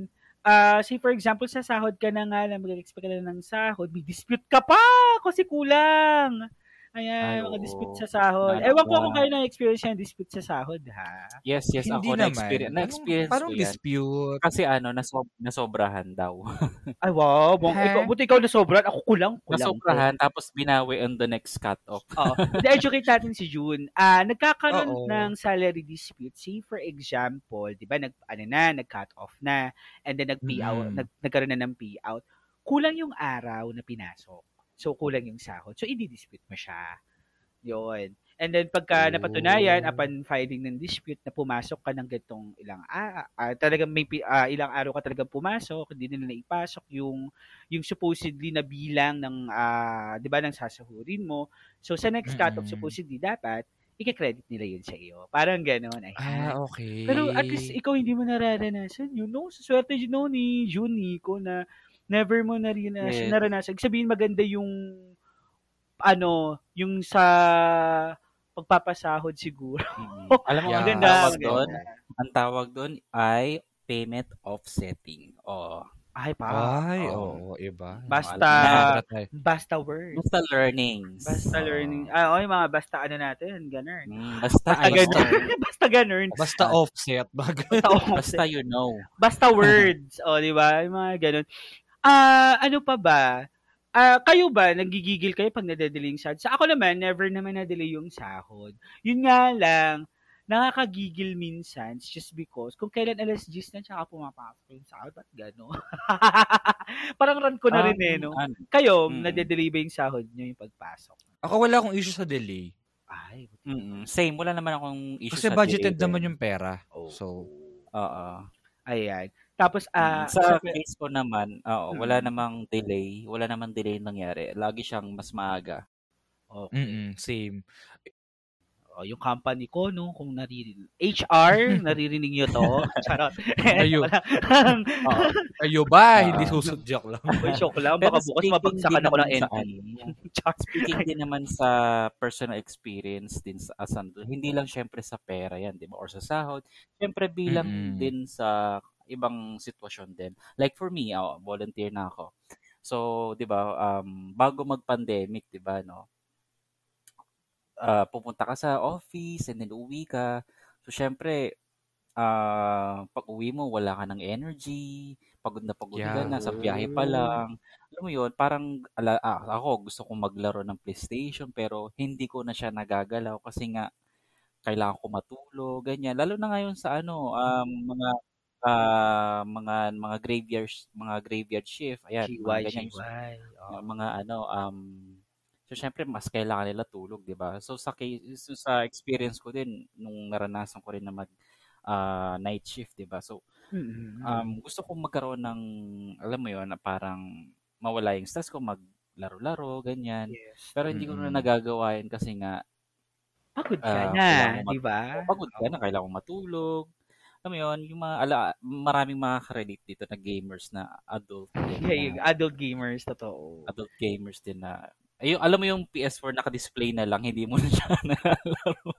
Ah, say for example sa sahod ka na nga, na mag-expect ka na ng sahod, may dispute ka pa kasi kulang. Ay, Ayan, mga oo. dispute sa sahod. Naalala Ewan ko ko. kung kayo na-experience yan, dispute sa sahod, ha? Yes, yes, Hindi ako naman. na-experience, na-experience Parang ko yan. dispute. Kasi ano, nasob nasobrahan daw. Ay, wow. Bong, ikaw, buti ikaw na sobrang. Ako kulang. kulang nasobrahan, tapos binawi on the next cut-off. Oo. educate natin si June. Ah, nagkakaroon Oo. ng salary dispute. Say for example, 'di ba, nag ano na, nag-cut off na and then nag-pay out, Mm. nag, nagkaroon na ng payout. Kulang yung araw na pinasok. So kulang yung sahod. So i-dispute mo siya. 'Yon. And then pagka napatunayan upon filing ng dispute na pumasok ka ng ganitong ilang ah, ah, talagang may ah, ilang araw ka talagang pumasok, hindi nila naipasok yung yung supposedly na bilang ng ah, 'di ba ng sasahurin mo. So sa next cut-off supposedly dapat i-credit nila yun sa iyo. Parang gano'n. Ay, Ah, okay. Pero at least ikaw hindi mo nararanasan yun. No? Sa swerte yun no, ni Nico na never mo naranasan. Yes. naranasan. Ibig Sabihin maganda yung ano, yung sa pagpapasahod siguro. Mm. Alam mo, Yeah. ang Maganda. tawag doon, ang tawag doon ay payment offsetting. Oh, Ay, pa. Ay, Oo. oo, iba. Basta, basta words. Basta learnings. Basta Oo. learning. Ah, okay, mga basta ano natin, ganun. Mm, basta Basta ganun. know. basta ganun. Basta offset. Basta, Basta you know. basta words. O, di ba? Yung mga ganun. Ah, ano pa ba? Ah, kayo ba, nagigigil kayo pag nadadelay yung sahod? Sa ako naman, never naman nadelay yung sahod. Yun nga lang, nakakagigil minsan just because kung kailan alas 10 na tsaka pumapasok yung sahod, ba't gano'n? Parang run ko na rin eh, no? Um, ano, Kayo, Mm. nade-delay ba yung sahod nyo yung pagpasok? Ako wala akong issue sa delay. Ay, mm, same. Wala naman akong issue Kasi sa budgeted delay. naman yung pera. oh. So, Oo. Ayan. Tapos, Mm, sa sa- case ko naman, oo, Mm. wala namang delay. Wala namang delay nangyari. Lagi siyang mas maaga. okay. mm same. Oh, yung company ko, no, kung naririnig, HR, naririnig nyo to. Charot. Ayo. Oo. Kayo ba? Ah. Hindi susod joke lang. Shock lang. Baka bukas din ako ng NP. Speaking din naman sa personal experience din sa asan hindi lang syempre sa pera yan, 'di ba? Or sa sahod. Syempre bilang Mm-mm. din sa ibang sitwasyon din. Like for me, oh, volunteer na ako. So, 'di ba, um, bago mag-pandemic, 'di ba, no? ah, pupunta ka sa office and then uwi ka. So, syempre, ah, pag uwi mo, wala ka ng energy, pagod na pagod ka Yeah. na, sa biyahe pa lang. Alam mo yun, parang ala, ah, ako gusto kong maglaro ng PlayStation pero hindi ko na siya nagagalaw kasi nga kailangan ko matulog, ganyan. Lalo na ngayon sa ano, um, mga ah, mga mga graveyard mga graveyard shift, ayan, mga GY, ganyan. GY. Uh, mga ano um so syempre mas kailangan nila tulog, 'di ba? So sa case so, sa experience ko din nung naranasan ko rin na mag ah, night shift, 'di ba? So um gusto kong magkaroon ng alam mo 'yon, na parang mawala yung stress ko, maglaro-laro, ganyan. yes. Pero hindi ko na nagagawa yun kasi nga Pagod ka ah, na, di ba? mat- pagod ka na, kailangan ko matulog. Alam mo 'yon, yung mga ala, maraming makaka-relate dito na gamers na adult din Yeah, yung adult gamers, totoo. adult gamers din na ayun, alam mo yung PS4 naka-display na lang, hindi mo na siya nalalaro.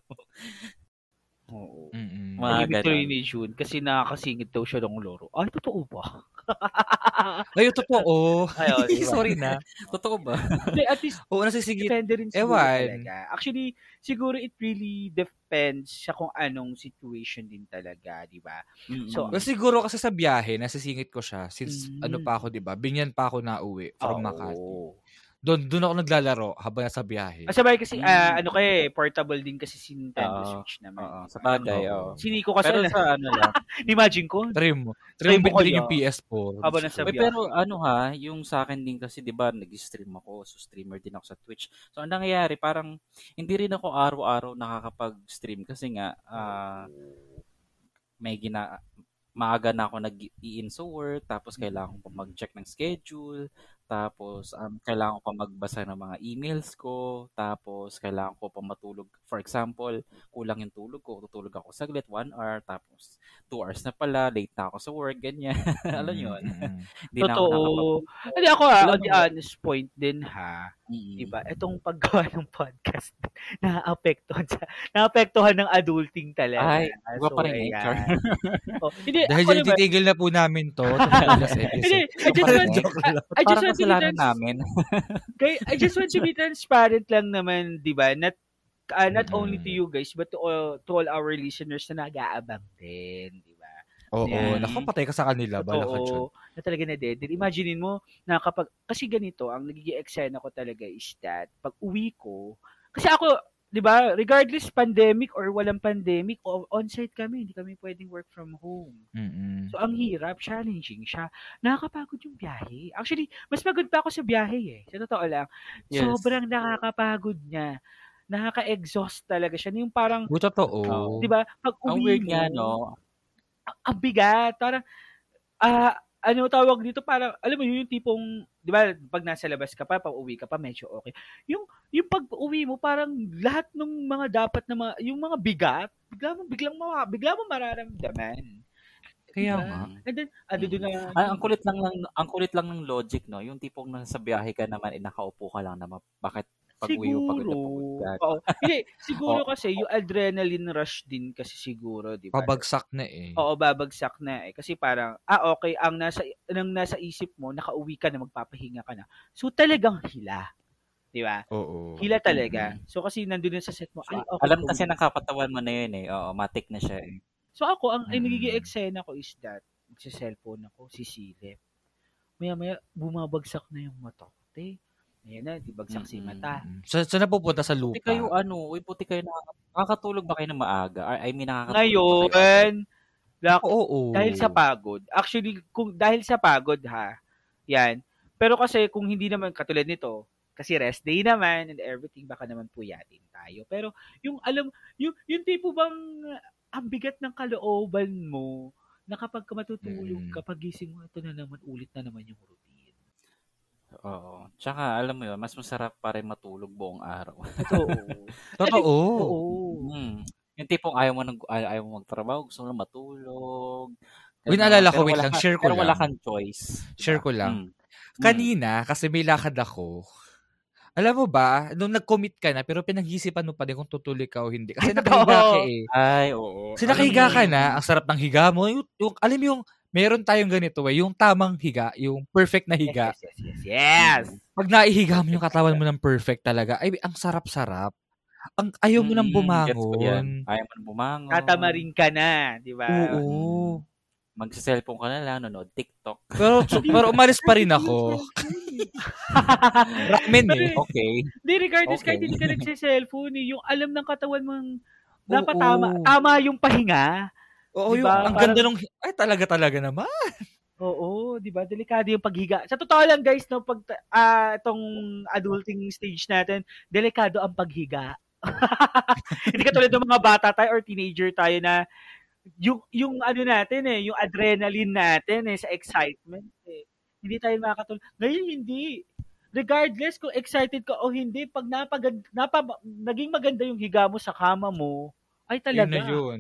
Oo. Mm-mm. Mga ganun. ni June kasi nakakasingit daw siya ng loro. Ay, totoo ba? Ay, totoo. Ayun, di ba? Sorry na. Totoo ba? Hindi, at least Oo, nasisigit. depende rin siguro Ewan. talaga. Actually, siguro it really depends sa kung anong situation din talaga, di ba? So, Well, siguro kasi sa biyahe, nasisingit ko siya since Mm. ano pa ako, 'di ba? Binyan pa ako na uwi from Oo. Makati. Doon doon ako naglalaro habang nasa biyahe. Masabay kasi, ah, Mm. ano kaya eh, portable din kasi si Nintendo Oo. Switch naman. Oo, sa bagay, Oo. oo. Siniko kasi Pero na, sa ano lang. imagine ko, Try mo. Try mo kaya. yung PS4. Habang nasa biyahe. pero ano ha, yung sa akin din kasi 'di ba, nag-stream ako, so streamer din ako sa Twitch. So ang nangyayari, parang hindi rin ako araw-araw nakakapag-stream kasi nga ah, may gina maaga na ako nag-i-in sa work, tapos kailangan ko mag-check ng schedule, tapos um, kailangan ko pa magbasa ng mga emails ko, tapos kailangan ko pa matulog. For example, kulang yung tulog ko, tutulog ako saglit, one hour, tapos two hours na pala, late na ako sa work, ganyan. Alam nyo yun? Hindi na ako totoo. Hindi ako ah, on the honest point din ha, Mm. Diba? Itong paggawa ng podcast, naapektuhan sa, naapektuhan ng adulting talaga. Ay, iba pa rin eh. Oh, hindi, Dahil ako dyan, titigil na po namin to. Sa last hindi. I just want, I, just want to kasalanan trans- namin. kay, I just want to be transparent lang naman, di ba? Not, ah, not Mm-mm. only to you guys, but to all, to all our listeners na nag-aabang din, di ba? Oo, Yan. naku, patay ka sa kanila. Dyan. Totoo, na talaga na dead. Imaginein mo, na kapag, kasi ganito, ang nagiging eksena ko talaga is that, pag uwi ko, kasi ako, di ba, regardless pandemic or walang pandemic, on-site kami, hindi kami pwedeng work from home. Mm-mm. So, ang hirap, challenging siya. Nakakapagod yung biyahe. Actually, mas pagod pa ako sa biyahe eh. Sa totoo lang. Yes. Sobrang nakakapagod niya. Nakaka-exhaust talaga siya. Yung parang, Bu, totoo. Oo. di ba, pag uwi nga, no? ang- bigat. Parang, ah, ano tawag dito, parang, alam mo yun, yung tipong, di ba, pag nasa labas ka pa, pag uwi ka pa, medyo okay. Yung, yung pag uwi mo, parang lahat ng mga dapat na mga, yung mga bigat, bigla mo, biglang, mga, bigla mo mararamdaman. Kaya Diba? nga. And then, ano doon na, Ay, ang kulit lang ng ang kulit lang ng logic, no? Yung tipong nasa biyahe ka naman, eh, nakaupo ka lang naman. Bakit Pag uwi mo, pagod Siguro. na pagod ka. Oo. Hindi, siguro Oo. kasi yung adrenaline rush din kasi siguro, di ba? Pabagsak na eh. Oo, babagsak na eh. Kasi parang, ah, okay, ang nasa, ang nasa isip mo, nakauwi ka na, magpapahinga ka na. So, talagang hila. Di ba? Oo. Hila talaga. Mhm. So, kasi nandun yun sa set mo, ay, okay. Alam kasi ng kapatawan mo na yun eh. Oo, matik na siya eh. So, ako, ang mm. Nagiging eksena ko is that, sa cellphone ako, sisilip. Maya-maya, bumabagsak na yung mata ko. Te. Ayan na, di bagsak si Mm-mm. mata. Sa, saan napupunta sa Puti lupa? kayo ano, uy, puti kayo nakaka- nakakatulog ba kayo na maaga? Or, I mean, nakakatulog ba Ngayon, kayo? lak- Oo. dahil sa pagod. Actually, kung dahil sa pagod ha. Yan. Pero kasi kung hindi naman katulad nito, kasi rest day naman and everything baka naman puyatin tayo. Pero yung alam, yung yung tipo bang ang bigat ng kalooban mo na kapag ka matutulog, Mm. kapag gising mo, ito na naman, ulit na naman yung routine. Oo. Tsaka, alam mo yun, mas masarap pa rin matulog buong araw. Totoo. Totoo. Oo. Hmm. Yung tipong ayaw mo, nag, ay- ayaw mo magtrabaho, gusto mo lang matulog. Naalala ko, Pero wait wala lang, ka- share ko Pero wala lang. kang choice. Share ko lang. Hmm. Kanina, kasi may lakad ako. Alam mo ba, nung nag-commit ka na, pero pinag-isipan mo pa din kung tutuloy ka o hindi. Kasi nakahiga ka eh. Ay, oo. Kasi nakahiga ka na, ang sarap ng higa mo. Yung, yung, alam mo yung, meron tayong ganito eh, yung tamang higa, yung perfect na higa. Yes, yes, yes, yes. Pag naihiga mo yung katawan mo ng perfect talaga, ay, ang sarap-sarap. Ang ayaw mo nang Mm, bumangon. Ayaw mo nang bumangon. Tatamarin ka na, di ba? Oo. Magsa-cellphone ka na lang, nanonood TikTok. Pero, pero umalis pa rin ako. Ramen eh. Okay. Hindi, regardless, Okay. kahit hindi ka nagsa-cellphone, eh, yung alam ng katawan mong dapat Oo. tama, tama yung pahinga. Oo, Diba? yung, ang Parang- ganda nung, ay talaga talaga naman. Oo, di ba? Delikado yung paghiga. Sa totoo lang, guys, no, pag ah, itong adulting stage natin, delikado ang paghiga. hindi katulad ng mga bata tayo or teenager tayo na yung yung ano natin eh, yung adrenaline natin eh sa excitement eh. Hindi tayo makakatulog. Ngayon hindi. Regardless kung excited ka o hindi, pag napagad, napa, naging maganda yung higa mo sa kama mo, ay Yun talaga. na yun.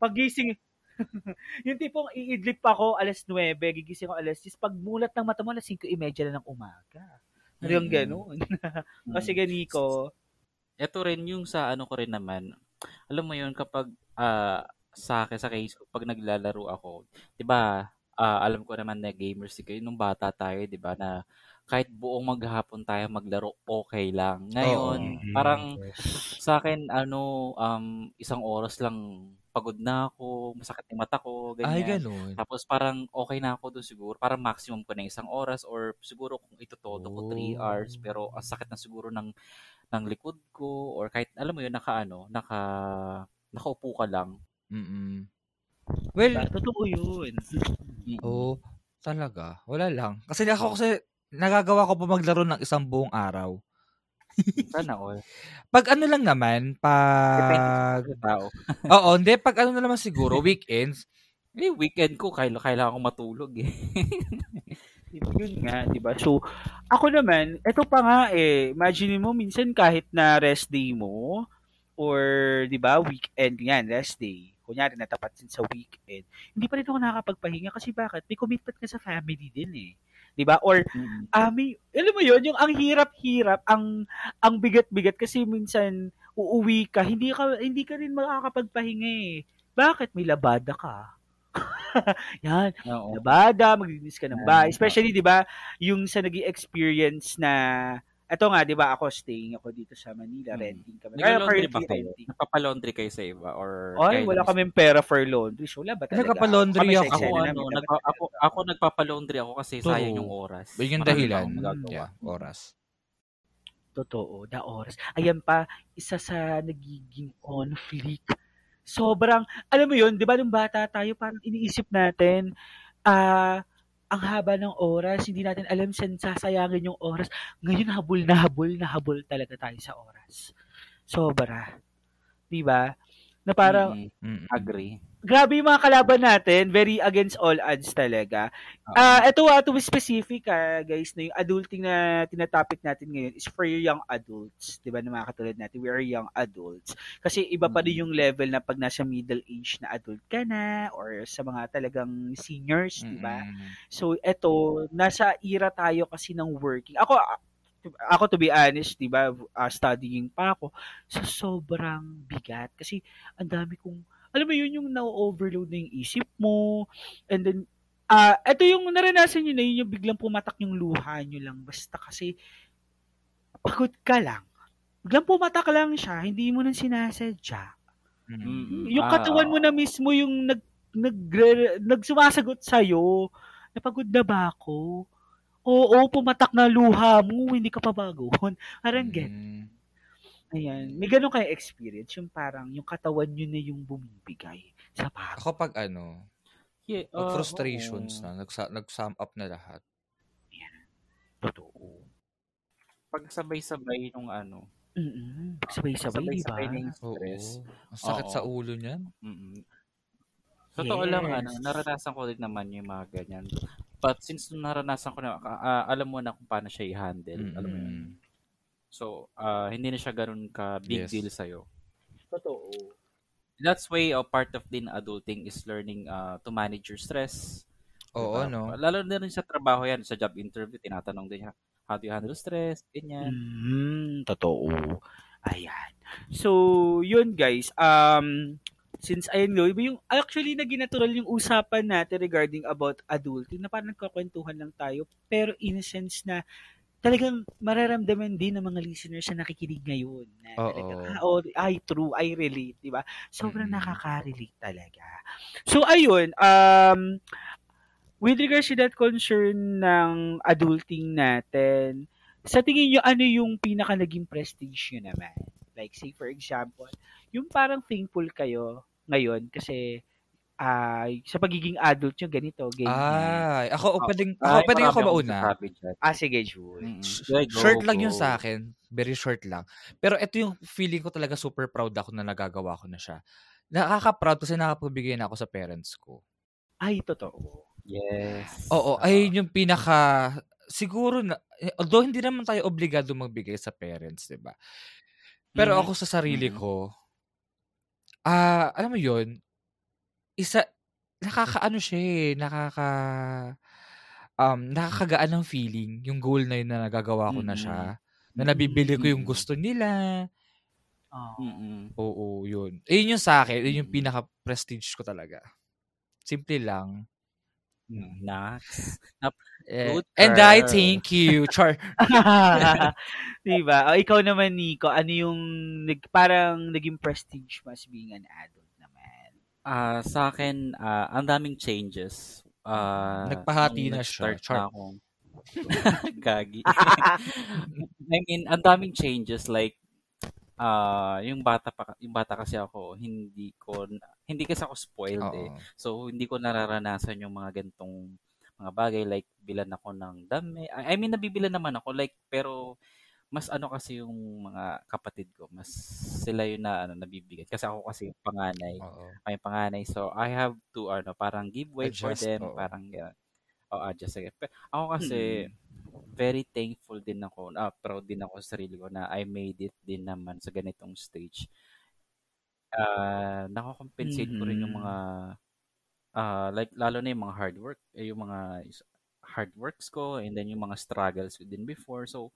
Pagising, yung tipong iidlip ako alas 9, gigising ako alas 10, pag mulat ng mata mo, alas 5.30 na ng umaga. Ano yung Mm. ganun? Mm. Kasi ganiko, Ito rin yung sa ano ko rin naman. Alam mo yun kapag ah, sa akin sa case ko pag naglalaro ako, 'di ba? ah, alam ko naman na gamers si kayo nung bata tayo, 'di ba? Na kahit buong maghapon tayo maglaro, okay lang. Ngayon, Oo. parang sa akin ano um isang oras lang pagod na ako, masakit yung mata ko, Ay, ganyan. ganun. Tapos parang okay na ako doon siguro. Parang maximum ko na isang oras or siguro kung ito todo ko 3 Oh. hours. Pero ang sakit na siguro ng ng likod ko or kahit alam mo yun naka ano, naka nakaupo ka lang. Mm-mm. Well, totoo yun. Mm. oo, talaga. Wala lang. Kasi ako kasi, nagagawa ko pa maglaro ng isang buong araw. Sana all. Pag ano lang naman, pag... tao. Oo, hindi. Pag ano na naman siguro, weekends, Eh, weekend ko, kailangan, kailangan ko matulog eh. Yun nga, di ba? So, ako naman, eto pa nga eh, imagine mo, minsan kahit na rest day mo, or, di ba, weekend yan, rest day, kunyari natapat din sa weekend, hindi pa rin ako nakakapagpahinga kasi bakit? May commitment ka sa family din eh. Di ba? Or, Mm. ah, may, alam mo yun, yung ang hirap-hirap, ang, ang bigat-bigat kasi minsan, uuwi ka, hindi ka, hindi ka rin makakapagpahinga eh. Bakit? May labada ka. Yan, Oo. labada, maglinis ka ng bahay. Especially, di ba, yung sa nag experience na, eto nga, di ba, ako staying ako dito sa Manila, Hmm. renting kami. Nagla-laundry currently ba kayo? renting. Nagpapalaundry kayo sa iba? Or Ay, kayo wala kaming pera for laundry. So, wala ba talaga? Nagpapalaundry ako. Ako ano, nagpa, ako, ako nagpapalaundry ako kasi True. sayang yung oras. yun yung Marami dahilan. Yeah, oras. Totoo, the oras. Ayan pa, isa sa nagiging conflict. Sobrang, alam mo yun, di ba nung bata tayo, parang iniisip natin, ah, ang haba ng oras, hindi natin alam saan sasayangin yung oras. Ngayon, habol na habol na habol talaga tayo sa oras. Sobra. Di ba? Na parang, Mm, Mm-mm. agree. Grabe yung mga kalaban natin, very against all odds talaga. Ah, ito ah, to be specific ah, guys, na yung adulting na tinatopic natin ngayon is for young adults, 'di ba? Na mga katulad natin, we are young adults. Kasi iba pa rin yung level na pag nasa middle age na adult ka na or sa mga talagang seniors, 'di ba? Mm-mm. So ito, nasa era tayo kasi ng working. Ako ah, ako to be honest, 'di ba, uh, studying pa ako, sa sobrang bigat kasi ang dami kong alam mo yun yung na-overload na yung isip mo and then ah uh, ito yung naranasan niyo na yun yung biglang pumatak yung luha niyo lang basta kasi pagod ka lang. Biglang pumatak lang siya, hindi mo nang sinasadya. Mm-mm. Yung Ah, katawan mo na mismo yung nag nag nagsumasagot sa Napagod na ba ako? Oo, pumatak na luha mo, hindi ka pa bagon. Parang get. Ayan. May ganun kayo experience, yung parang yung katawan nyo na yung bumibigay sa pagod. Ako pag ano, Yeah, pag ah, frustrations oo. na, nagsa, nag-sum up na lahat. Totoo. Pag sabay-sabay nung ano, Mm-mm. Sabay-sabay, di ba? sabay-sabay na yung Oo. stress. Ang sakit Oo. sa ulo niyan. Mm. Totoo lang, Yes. ano, naranasan ko din naman yung mga ganyan. But since naranasan ko na, ah, alam mo na kung paano siya i-handle. Alam mo yun. So, ah, hindi na siya ganun ka big Yes. deal sa'yo. Totoo. That's why a part of din adulting is learning ah, to manage your stress. Oo, Diba? no? Lalo na rin sa trabaho yan, sa job interview, tinatanong din niya, how do you handle stress? Ganyan. Mm, totoo. Ayan. So, yun guys. Um, since ayun iba yung, actually, naging natural yung usapan natin regarding about adulting, na parang nagkakwentuhan lang tayo, pero in a sense na talagang mararamdaman din ng mga listeners na nakikinig ngayon. Na Oo. talagang, ah, oh, I true, I relate, di ba? Sobrang Mm. nakaka-relate talaga. So, ayun, um, with regards to that concern ng adulting natin, sa tingin nyo, ano yung pinaka naging prestige nyo naman? Like, say for example, yung parang thankful kayo ngayon kasi ay sa pagiging adult nyo, ganito, ganyan. Ay, ako, Ah, pwedeng, ako, Ay, pwedeng ako mauna. Ah, sige, Sige, go, short lang yun sa akin. Very short lang. Pero ito yung feeling ko talaga super proud ako na nagagawa ko na siya. Nakaka-proud kasi nakapagbigay na ako sa parents ko. Ay, totoo. Yes. Oo, Ah, ayun yung pinaka siguro na eh, although hindi naman tayo obligado magbigay sa parents, 'di ba? Pero Mhm. ako sa sarili Mhm. ko ah, alam mo 'yun, isa nakakaano siya eh, nakaka um, nakakagaan ng feeling yung goal na yun na nagagawa ko na Mm-mm. siya. Na nabibili ko yung gusto nila. Oh. Mm-mm. Oo, yun. Ayun yung sa akin, yun yung pinaka-prestige ko talaga. Simple lang. Mm, Nice. Eh, Good and I thank you. Char. diba? O, ikaw naman, Nico, ano yung nag, parang naging prestige mo as being an adult Ah, sa akin, ah, ang daming changes. Ah, Nagpahati na siya. Char. na akong gagi. I mean, ang daming changes like ah yung bata pa yung bata kasi ako hindi ko hindi kasi ako spoiled eh. Oo. So hindi ko nararanasan yung mga gantong mga bagay like bilan ako ng dami. I mean nabibilan naman ako like pero mas ano kasi yung mga kapatid ko, mas sila yung na ano nabibigyan kasi ako kasi yung panganay. Oo. Yung panganay. So I have to ano parang give way for Adjust, them, oo. parang ganun. Oh, adjust again. Pe- Ako kasi very thankful din ako, ah, proud din ako sa sarili ko na I made it din naman sa ganitong stage. Ah, nako-compensate ko rin yung mga ah, like lalo na yung mga hard work, eh, yung mga hard works ko and then yung mga struggles ko din before. So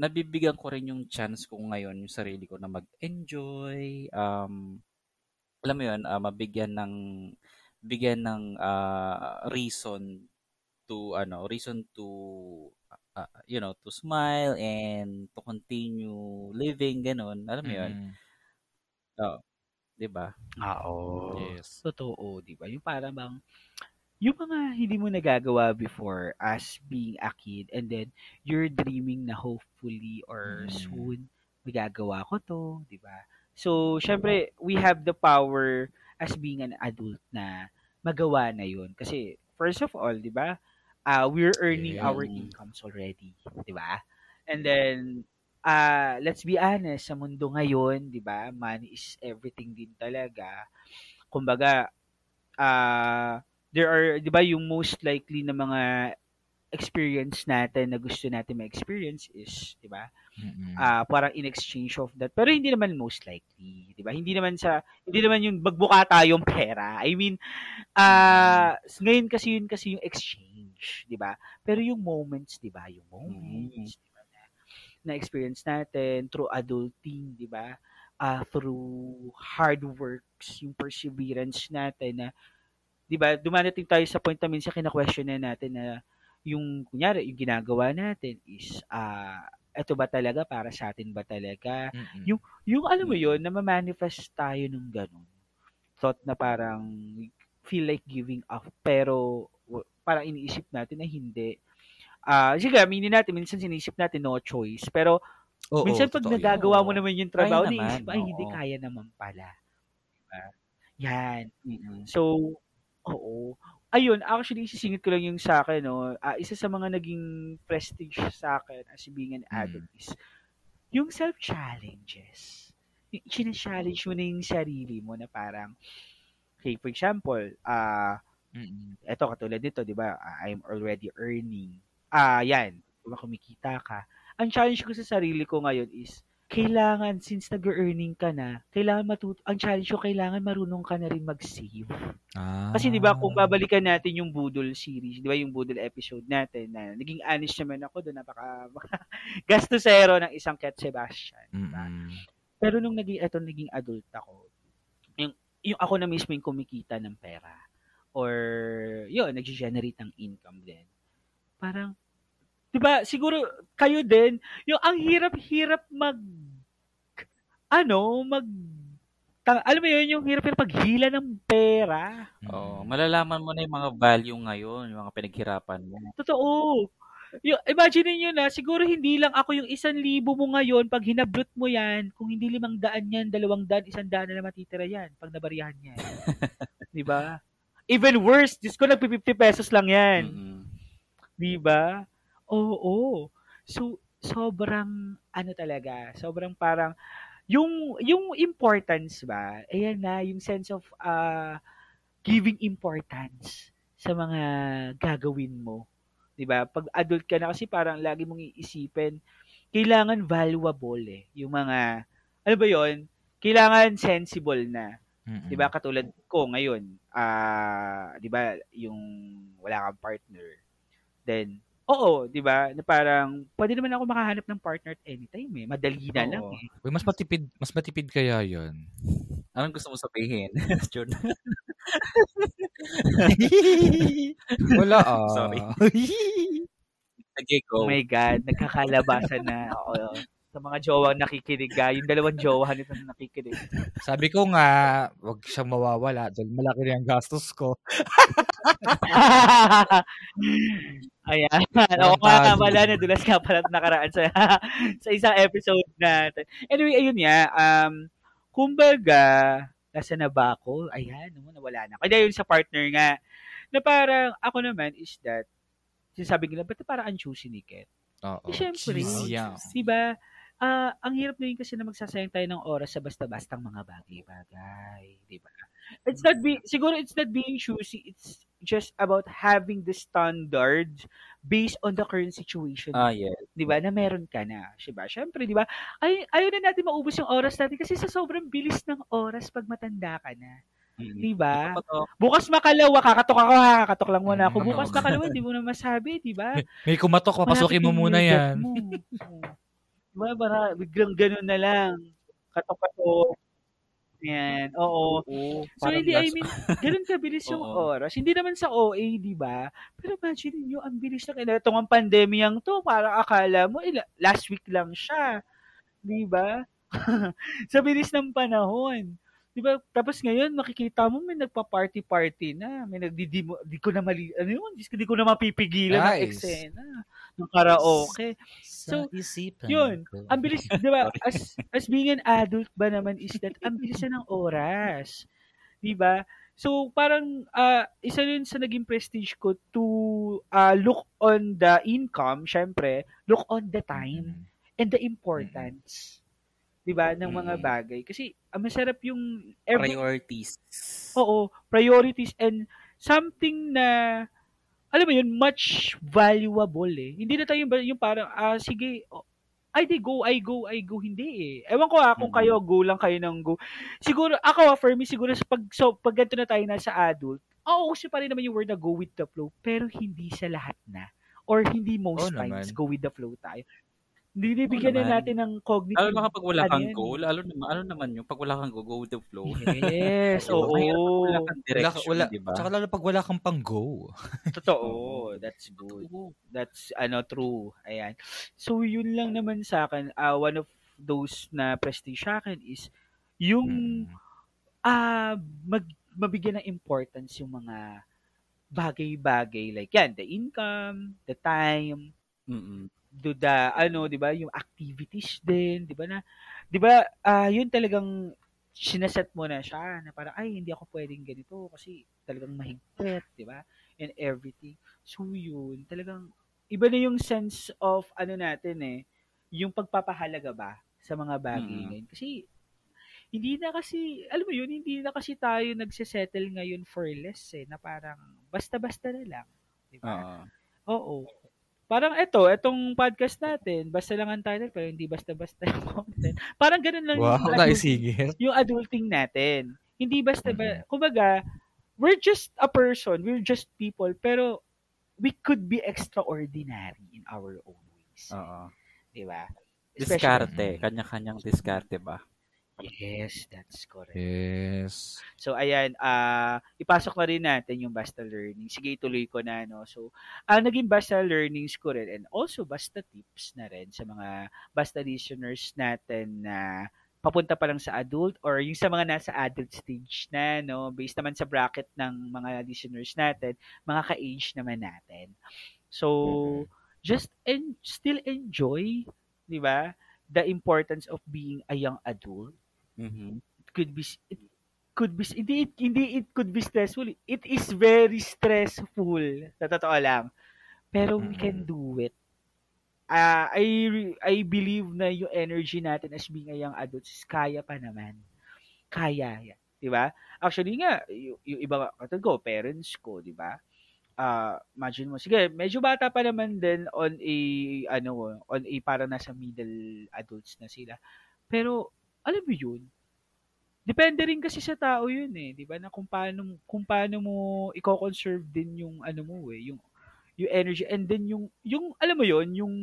nabibigyan ko rin yung chance ko ngayon yung sarili ko na mag-enjoy, um alam mo yun, ah, mabigyan ng bigyan ng ah, reason to ano, reason to ah, you know, to smile and to continue living ganun. Alam mo yun? Mm-mm. Oo. 'Di ba? Oo. Yes. Totoo, di ba? Yung parang bang, yung mga hindi mo nagagawa before as being a kid and then you're dreaming na hopefully or Mm. soon magagawa ko to, di ba? So, syempre, we have the power as being an adult na magawa na yun. Kasi, first of all, di ba, uh, we're earning Yeah. our incomes already, di ba? And then, ah let's be honest, sa mundo ngayon, di ba, money is everything din talaga. Kumbaga, ah there are, di ba, yung most likely na mga experience natin na gusto natin ma-experience is, di ba, Mm-mm. ah parang in exchange of that. Pero hindi naman most likely, 'di ba? Hindi naman sa hindi naman yung magbuka tayong pera. I mean, ah ngayon kasi yun kasi yung exchange, 'di ba? Pero yung moments, 'di ba? Yung moments, 'di ba? na experience natin through adulting, di ba? Ah, through hard works, yung perseverance natin na, di ba, dumadating tayo sa point na minsan kina-question na natin na yung, kunyari, yung ginagawa natin is, ah, eto ba talaga para sa atin ba talaga? Mm-mm. Yung, yung alam mo yun, na ma-manifest tayo nung ganun. Thought na parang feel like giving up, pero parang iniisip natin na hindi. Ah, sige, aminin natin, minsan sinisip natin no choice, pero Oo, minsan pag yun. nagagawa mo naman yung trabaho, naisip, ay, hindi kaya naman pala. Diba? Yan. Mm-mm. So, oo. Ayun, actually, isisingit ko lang yung sa akin, no? Ah, isa sa mga naging prestige sa akin as being an adult is yung self-challenges. Yung challenge mo na yung sarili mo na parang, okay, for example, ah, Mm-mm. eto katulad nito, 'di ba? Ah, I'm already earning. Ah, 'yan. 'Di ba kumikita ka. Ang challenge ko sa sarili ko ngayon is kailangan since nag-earning ka na, kailangan matut ang challenge ko kailangan marunong ka na rin mag-save. Ah. Kasi 'di ba kung babalikan natin yung Budol series, 'di ba yung Budol episode natin na naging honest naman ako doon napaka gastosero ng isang Cat Sebastian? Mm-mm. Pero nung naging eto naging adult ako, yung yung ako na mismo yung kumikita ng pera or yun, nag-generate ng income din. Parang 'di ba, siguro kayo din, yung ang hirap-hirap mag ano, mag ta- alam mo yun, yung hirap-hirap paghila ng pera. Oo, Mm-mm. malalaman mo na yung mga value ngayon, yung mga pinaghirapan mo. Totoo. Yung, imagine niyo na, siguro hindi lang ako yung isang libo mo ngayon, pag hinablot mo yan, kung hindi limang daan yan, dalawang daan, isang daan na matitira yan, pag nabarihan yan. Di ba? Even worse, Diyos ko, nagpi-50 pesos lang yan. Mm-mm. Di ba? Oo. So, sobrang, ano talaga, sobrang parang, yung, yung importance ba, ayan na, yung sense of uh, giving importance sa mga gagawin mo. 'di ba? Pag adult ka na kasi parang lagi mong iisipin, kailangan valuable eh. Yung mga ano ba 'yon? Kailangan sensible na. Mm-mm. 'Di ba? Katulad ko ngayon, ah, 'di ba, yung wala kang partner. Then Oo, 'di ba? Na parang pwede naman ako makahanap ng partner at anytime eh. Madali na lang Oo. eh. Uy, mas matipid, mas matipid kaya 'yun. Anong gusto mo sabihin? Jordan? Wala ah. Sorry. Sige, Oh my God, nagkakalabasan na. Oo. Sa mga jowang nakikinig, ah, yung dalawang jowa nito na nakikinig. Sabi ko nga, wag siyang mawawala dahil malaki na ang gastos ko. Ayan. Oo nga, wala na. Dulas nga pala nakaraan sa, sa isang episode natin. Anyway, ayun nga. Um, kumbaga, nasa na ba ako? Ayan, naman, nawala na. Kaya yun sa partner nga, na parang, ako naman is that, sinasabi nila, ba't parang ang choosy ni Ket? Oo. Eh, syempre. Yeah. Diba? Ah, ang hirap yun kasi na magsasayang tayo ng oras sa basta-bastang mga bagay-bagay, 'di ba? It's not be siguro it's not being choosy, it's just about having the standard based on the current situation, Ah, yes. 'di ba? Na meron ka na, 'di ba? Syempre, 'di ba? Ay ayaw na natin maubos yung oras natin kasi sa sobrang bilis ng oras pag matanda ka na, Mm. 'di ba? Bukas makalawa, kakatok ako, kakatok lang muna ako. Mm. Bukas makalawa, hindi mo na masabi, 'di ba? May kumatok, papasukin mo muna yan. mo. Diba, para biglang ganun na lang. Katok-katok. Yan, oo. Oo, So, hindi, I mean, ganun kabilis yung oras. Hindi naman sa OA, di ba? Pero imagine nyo, ang bilis na kaya itong ang pandemyang to, parang akala mo, ila, last week lang siya. Di ba? sa bilis ng panahon. Di ba? Tapos ngayon, makikita mo may nagpa-party-party na. May nagdidimo, di ko na mali, ano yun? Di, di ko na mapipigilan ng Guys. eksena. Ng karaoke. So, isipan yun, ko. ang bilis, di ba, as, as being an adult ba naman is that, ang bilis na ng oras. Di ba? So, parang, ah, isa yun sa naging prestige ko to ah, look on the income, syempre, look on the time Mm. and the importance. Di ba? Ng mga Mm. bagay. Kasi, ang masarap yung every, priorities. Oo, priorities and something na alam mo yun, much valuable eh. Hindi na tayo yung, yung parang, ah, sige, oh, ay di go, I go, I go. Hindi eh. Ewan ko ah, kung kayo, go lang kayo ng go. Siguro, ako ah, for me, siguro sa pag, so, pag ganito na tayo nasa adult, oo, kasi pa rin naman yung word na go with the flow, pero hindi sa lahat na. Or hindi most Oo times naman. go with the flow tayo. Binibigyan na natin ng cognitive. Lalo na kapag wala ano kang goal, lalo naman, ano naman yung pag wala kang go, go with the flow. Yes? Mahirap pag wala oo. kang Wala, direction, wala, di ba? tsaka lalo pag wala kang pang go. Totoo. Oo. That's good. Oo. That's ano true. Ayan. So yun lang naman sa akin. Ah, one of those na prestige sa akin is yung Mm. ah mag mabigyan ng importance yung mga bagay-bagay like yan, the income, the time, Mm-mm. Do the ano, 'di ba, yung activities din, 'di ba na 'di ba ah yun talagang sinaset mo na siya na parang ay hindi ako pwedeng ganito kasi talagang mahigpit, 'di ba? And everything. So yun, talagang iba na yung sense of ano natin eh, yung pagpapahalaga ba sa mga bagay Mm. ngayon. Kasi hindi na kasi, alam mo yun, hindi na kasi tayo nagsisettle ngayon for less eh, na parang basta-basta na lang. 'di ba? Oo. Parang eto, etong podcast natin, basta lang ang title, pero hindi basta-basta yung content. Parang ganun lang Wow, yung, sige. yung adulting natin. Hindi basta, ba, kumbaga, we're just a person, we're just people, pero we could be extraordinary in our own ways. Oo. Di ba? Diskarte. Kanya-kanyang diskarte ba? Yes, that's correct. Yes. So ayan, ah ipasok na rin natin yung Basta Learning. Sige, ituloy ko na no. So, ah naging Basta Learnings ko rin and also Basta Tips na rin sa mga Basta listeners natin na papunta pa lang sa adult or yung sa mga nasa adult stage na no, based naman sa bracket ng mga listeners natin, mga ka-age naman natin. So, just and still enjoy, 'di ba? The importance of being a young adult Mhm. could be it could be hindi it, hindi it could be stressful. It is very stressful sa totoo lang. Pero we can Mm. do it. Ah, I I believe na yung energy natin as being a young adults is kaya pa naman. Kaya di ba? Actually nga yung, yung iba katulad ko parents ko di ba? Ah imagine mo sige medyo bata pa naman din on a ano on a parang nasa middle adults na sila. Pero alam mo yun depende rin kasi sa tao yun eh, 'di ba? Na kung paano kung paano mo i-conserve din yung ano mo eh, yung yung energy and then yung yung alam mo yun, yung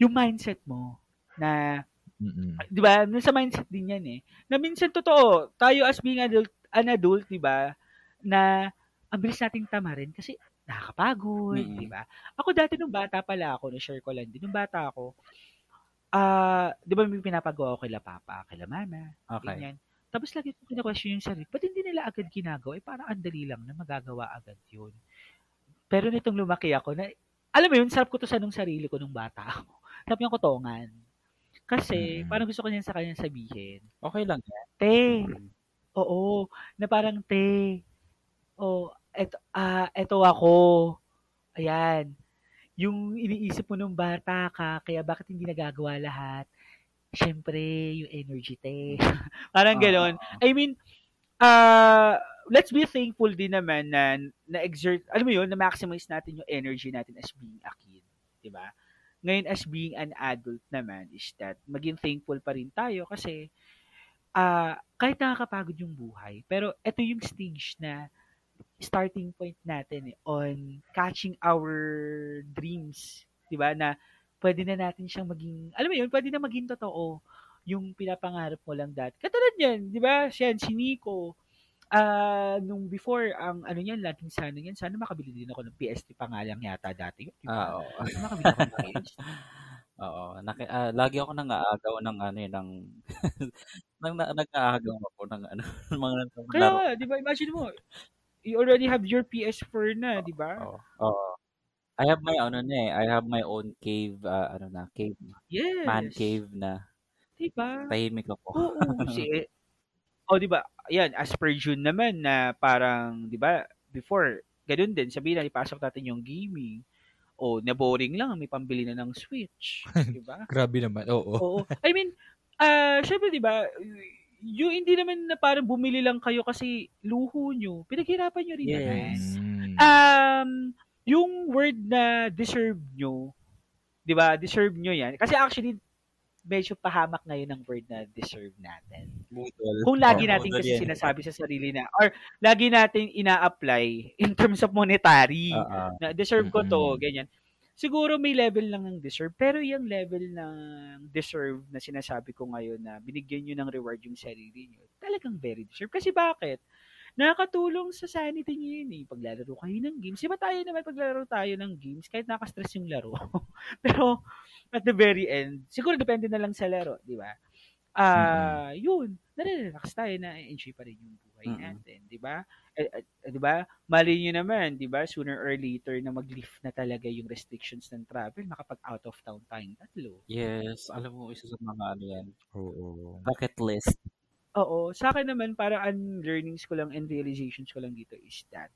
yung mindset mo na Mm-mm. 'di ba? Nasa mindset din 'yan eh. Na minsan totoo, tayo as being adult, an adult, 'di ba? Na ang bilis nating tamarin kasi nakakapagod, Mm. 'di ba? Ako dati nung bata pala ako, na-share ko lang din, nung bata ako, ah, 'di ba may pinapagawa ko kila papa, kila mama, Okay. ganyan. Tapos lagi ko kina-question yung sarili, ba't hindi nila agad ginagawa? Eh, parang ang dali lang na magagawa agad yun. Pero nitong lumaki ako, na, alam mo yun, sarap ko to sa nung sarili ko nung bata ako. Sarap yung kotongan. Kasi, Mm. parang gusto ko niyan sa kanya sabihin, Okay lang yan. te, oo, na parang te, oh, eto, ah, eto ako, ayan, yung iniisip mo nung bata ka, kaya bakit hindi nagagawa lahat? Siyempre, yung energy, te. parang Oo. ganon. I mean, uh, let's be thankful din naman na na-exert, alam mo yun, na-maximize natin yung energy natin as being a kid. di ba? Ngayon, as being an adult naman, is that maging thankful pa rin tayo kasi ah kahit nakakapagod yung buhay, pero ito yung stage na starting point natin eh, on catching our dreams, di ba? Na pwede na natin siyang maging, alam mo yun, pwede na maging totoo yung pinapangarap mo lang dati. Katulad yan, di ba? Siya, si Nico, ah nung before, ang ano yan, laging sana yan, sana makabili din ako ng PSP pa nga lang yata dati. Ah, oo. Sana makabili ako ng PSP. Oo. Naki, ah, lagi ako nangaagaw ng ano eh, ng nang na, nag-aagaw ako ng ano mga Kaya di ba, imagine mo, you already have your PS4 na, di ba? Oo. Oo. I have my ano na eh. I have my own cave ah, ano na, cave Yes. man cave na. Di ba? Tahimik ako. Oo, si Oh, 'di ba? Ayan, as per June naman na parang 'di ba, before ganun din, sabihin na ipasok natin yung gaming. O na boring lang, may pambili na ng Switch, 'di ba? Grabe naman. Oo. Oo. I mean, ah, syempre 'di ba, yung hindi naman na parang bumili lang kayo kasi luho nyo. Pinaghirapan nyo rin naman. Yes. Mm. Um, yung word na deserve nyo, 'di ba? Deserve nyo 'yan. Kasi actually medyo pahamak ngayon ng word na deserve natin. Budol. Kung lagi Oo, natin budol kasi yan. sinasabi sa sarili na or lagi natin ina-apply in terms of monetary Oo. na deserve ko to, Mm-mm. ganyan. Siguro may level lang ng deserve. Pero yung level ng deserve na sinasabi ko ngayon na binigyan nyo ng reward yung sarili nyo, talagang very deserve. Kasi bakit? Nakakatulong sa sanity nyo yun eh. Paglalaro kayo ng games. Diba tayo naman paglalaro tayo ng games, kahit nakastress yung laro. Pero at the very end, siguro depende na lang sa laro, di ba? Ah, yun, nare-relax tayo na enjoy pa rin yung buhay Mm-mm. natin, di ba? Eh, eh, di ba? Mali nyo naman, di ba? Sooner or later na mag-lift na talaga yung restrictions ng travel, makapag out of town tayong tatlo. Yes, alam mo, isa sa mga ano yan, Oo. bucket list. Oo, sa akin naman parang ang learnings ko lang and realizations ko lang dito is that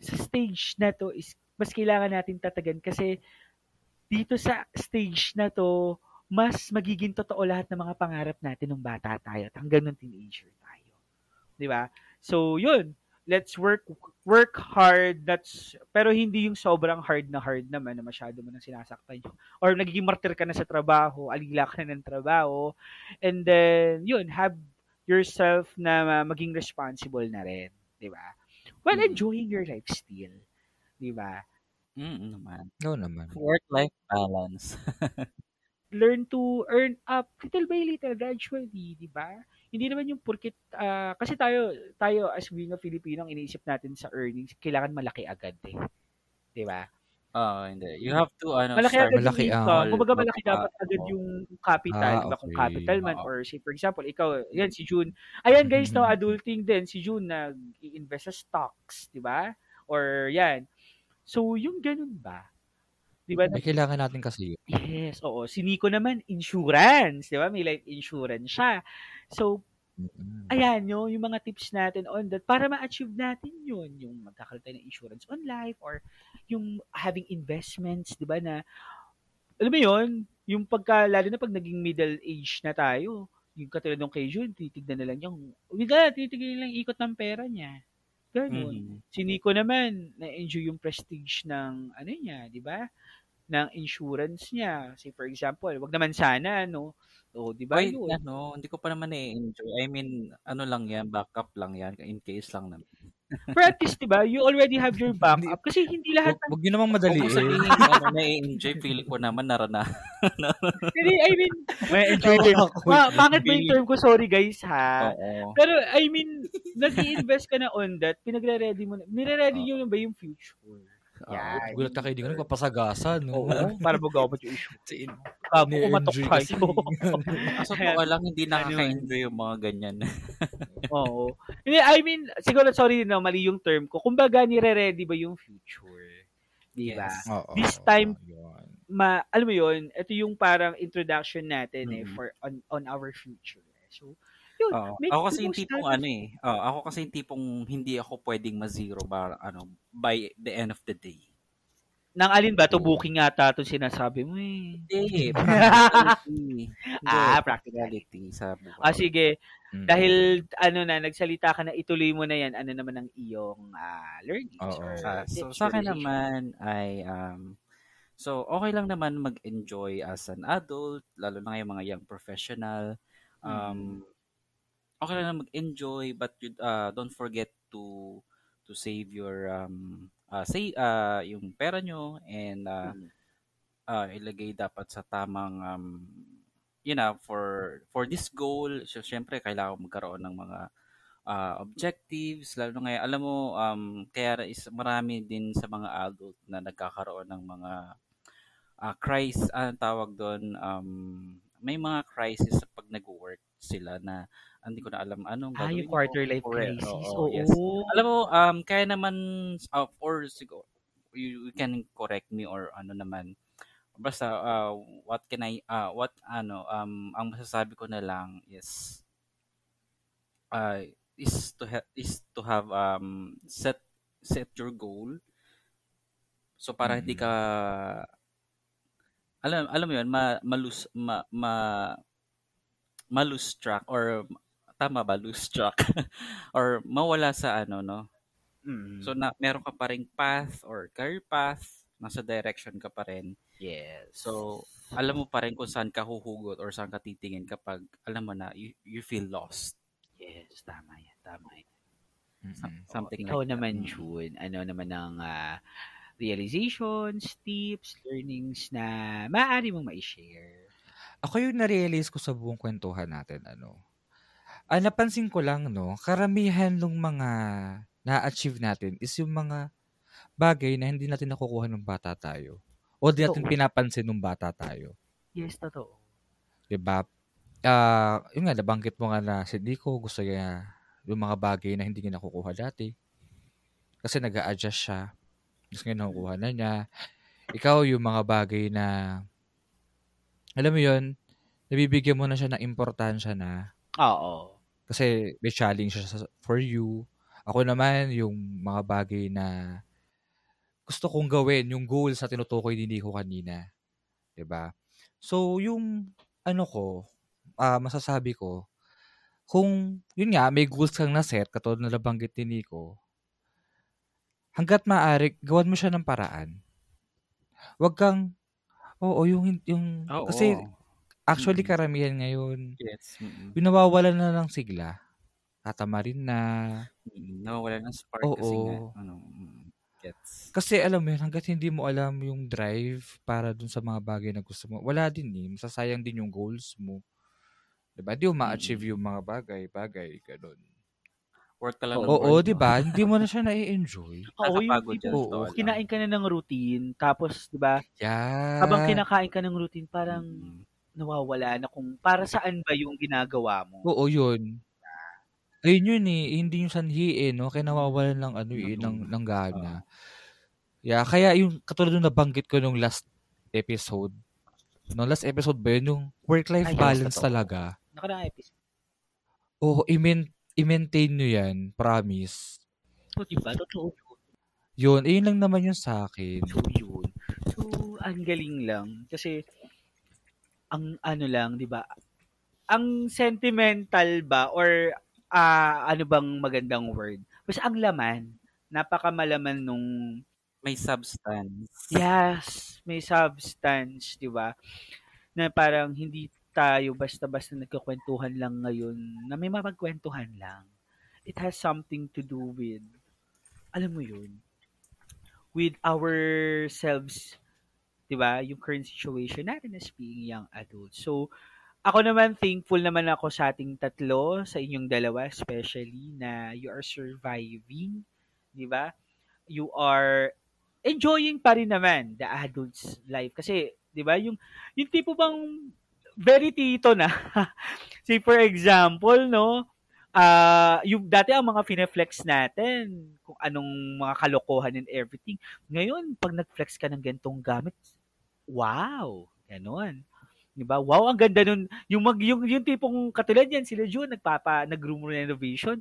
sa stage na to is mas kailangan natin tatagan kasi dito sa stage na to mas magiging totoo lahat ng mga pangarap natin nung bata tayo at hanggang nung teenager tayo. 'Di ba? So, yun. Let's work work hard. That's pero hindi yung sobrang hard na hard naman na masyado mo nang sinasaktan yung or nagiging martir ka na sa trabaho, alila ka na ng trabaho. And then, yun, have yourself na maging responsible na rin. 'Di ba? While Mm. enjoying your life still. 'Di ba? Mm, naman. Oo naman. Work-life balance. learn to earn up little by little gradually, 'di ba? Hindi naman yung porkit ah, kasi tayo tayo as being a Filipino, ang iniisip natin sa earnings, kailangan malaki agad eh. 'Di ba? Oo, hindi. You have to, ano, Malaki start agad Malaki yung ang- income. Kumbaga Mag- malaki dapat ah, agad yung capital, Ah, 'di ba? Kung okay. capital man Oo. or say for example, ikaw, yan si June. Ayan guys, no, Mhm. adulting din si June nag-i-invest sa stocks, 'di ba? Or yan. So, yung ganun ba? 'Di ba? May kailangan natin kasi yun. Yes, oo. Si Nico naman, insurance. Di ba? May life insurance siya. So, ayan yun, yung mga tips natin on that para ma-achieve natin yun. Yung magkakaroon tayo ng insurance on life or yung having investments, di ba, na, alam mo yun, yung pagka, lalo na pag naging middle age na tayo, yung katulad nung kay June, titignan na lang yung, wala, titignan lang ikot ng pera niya. Ganun. Mhm. Si Nico naman, na-enjoy yung prestige ng, ano niya, di ba? ng insurance niya. Say for example, wag naman sana, no? O, di ba Wait, yun? ano, hindi ko pa naman na-enjoy. I mean, ano lang yan, backup lang yan, in case lang naman. Least, di ba, you already have your backup. Kasi hindi lahat Huwag nyo namang Kung madaliin. sabihin, ano, na-enjoy, feeling ko naman narana. Hindi, I mean, may enjoy din. Ma, pangit ba yung term ko? Sorry guys, ha? Oo. Pero, I mean, nag-i-invest ka na on that, pinagre-ready mo na, nire-ready nyo na ba yung future? Yan. Gulat ka kayo, di ko nagpapasagasa, no? Oo, para mag-gawat yung issue. Si- Bago Ni-enjoy kumatok kasi. kayo. Kaso po lang, hindi nakaka-enjoy yung mga ganyan. Oo. Hindi, I mean, siguro, sorry na, mali yung term ko. Kumbaga, nire-ready ba yung future? Di ba? Yes. Oo, This time, yun. ma alam mo yun, ito yung parang introduction natin eh Mhm. for on, on our future. So, yun, Oo. make Ako kasi yung tipong ano eh. Oo, ako kasi yung tipong hindi ako pwedeng ma-zero ba, ano, by the end of the day. Nang alin ba? To booking ata itong sinasabi mo eh. Hindi, practicality. Hindi, Ah, practicality sa buhay. Ah, sige. Mm. Dahil, ano na, nagsalita ka na, ituloy mo na yan. Ano naman ang iyong ah, learnings? Oo. or Ah, so sa akin naman ay um so okay lang naman mag-enjoy as an adult lalo na ngayong mga young professional um okay lang naman mag-enjoy but you, uh, don't forget to to save your um uh, say uh, yung pera nyo and uh, Mm. uh, ilagay dapat sa tamang um you know for for this goal so syempre kailangan magkaroon ng mga uh, objectives lalo na ngayon alam mo um kaya is marami din sa mga adult na nagkakaroon ng mga uh, crisis ang tawag doon um may mga crisis sa pag nag-work sila na hindi ko na alam anong Ah, gagawin yung ko. quarter life Correct. crisis. Oo, Oo. yes. Alam mo, um, kaya naman, uh, or siguro, you, you can correct me or ano naman. Basta, uh, what can I, uh, what, ano, um, ang masasabi ko na lang is, uh, is to have, is to have, um, set, set your goal. So, para hindi Mm. ka, alam, alam mo yun, ma, malus, ma, ma, malose track or tama ba lose track or mawala sa ano no Mm. so na meron ka pa ring path or career path nasa direction ka pa rin yes. so alam mo pa rin kung saan ka huhugot or saan ka titingin kapag alam mo na you, you feel lost yes, tama yan. Tama yan. Mm-mm. something Ikaw like that. naman, Mm. June, ano naman ang ah, realizations, tips, learnings na maaari mong ma-share? Ako yung na-realize ko sa buong kwentuhan natin, ano, ah, napansin ko lang, no, karamihan ng mga na-achieve natin is yung mga bagay na hindi natin nakukuha nung bata tayo. O di natin Totoo. pinapansin nung bata tayo. Yes, totoo. 'Di ba? Ah, yun nga nabanggit mo nga na si Nico gusto niya yung mga bagay na hindi niya nakukuha dati. Kasi nag adjust siya. Gusto niya nakukuha na niya. Ikaw yung mga bagay na alam mo yun, nabibigyan mo na siya ng importansya na Oo. kasi may challenge siya for you. Ako naman yung mga bagay na gusto kong gawin, yung goals na tinutukoy ni Nico kanina. ba? So, yung ano ko, ah masasabi ko, kung, yun nga, may goals kang na-set, katulad na nabanggit ni Nico, hanggat maaari, gawan mo siya ng paraan. Huwag kang, oo, yung, yung, Oo. kasi actually Mm. karamihan ngayon, Yes. Mm-mm. yung nawawalan na ng sigla, tatama rin na, Mm, Nawawala ng spark kasi nga. oo. Ano, gets. Kasi alam mo yun, hanggat hindi mo alam yung drive para dun sa mga bagay na gusto mo, wala din eh. Masasayang din yung goals mo. Diba? Hindi mo ma-achieve Mm. yung mga bagay, bagay, ganun. Work ka lang ng Oo, work, di ba? Hindi mo na siya na-enjoy. Oo, yung tipo, Oo. lang. kinain ka na ng routine, tapos, di ba, Yeah. habang kinakain ka ng routine, parang Mm. nawawala na kung para saan ba yung ginagawa mo. Oo, yun. Ayun yun eh. Hindi yung sanhi eh, no? Kaya nawawalan ng ano eh, ng, ng gana. Yeah, kaya yung katulad nung nabanggit ko nung last episode, no, last episode ba yun, yung work-life Ay, yes, balance totoo. talaga. Nakaraang episode. Oo, i-main- i-maintain nyo yan, promise. So, diba? Totoo yun. Yun, ayun lang naman yung sa akin. So, yun. So, ang galing lang. Kasi, ang ano lang, di ba? Ang sentimental ba or ah, ano bang magandang word? Basta ang laman, napakamalaman nung May substance. yes, may substance, di ba? Na parang hindi tayo basta-basta nagkakwentuhan lang ngayon na may mapagkwentuhan lang. It has something to do with, alam mo yun, with ourselves, di ba? Yung current situation natin as being young adults. So, ako naman, thankful naman ako sa ating tatlo, sa inyong dalawa, especially na you are surviving, di ba? You are enjoying pa rin naman the adult's life. Kasi, di ba, yung, yung tipo bang very tito na. Say, for example, no, ah yung dati ang mga fine-flex natin, kung anong mga kalokohan and everything. Ngayon, pag nag-flex ka ng gantong gamit, wow, ganon. 'Di ba? Wow, ang ganda nun. Yung mag yung, yung tipong katulad yan sila June nagpapa nag-room renovation.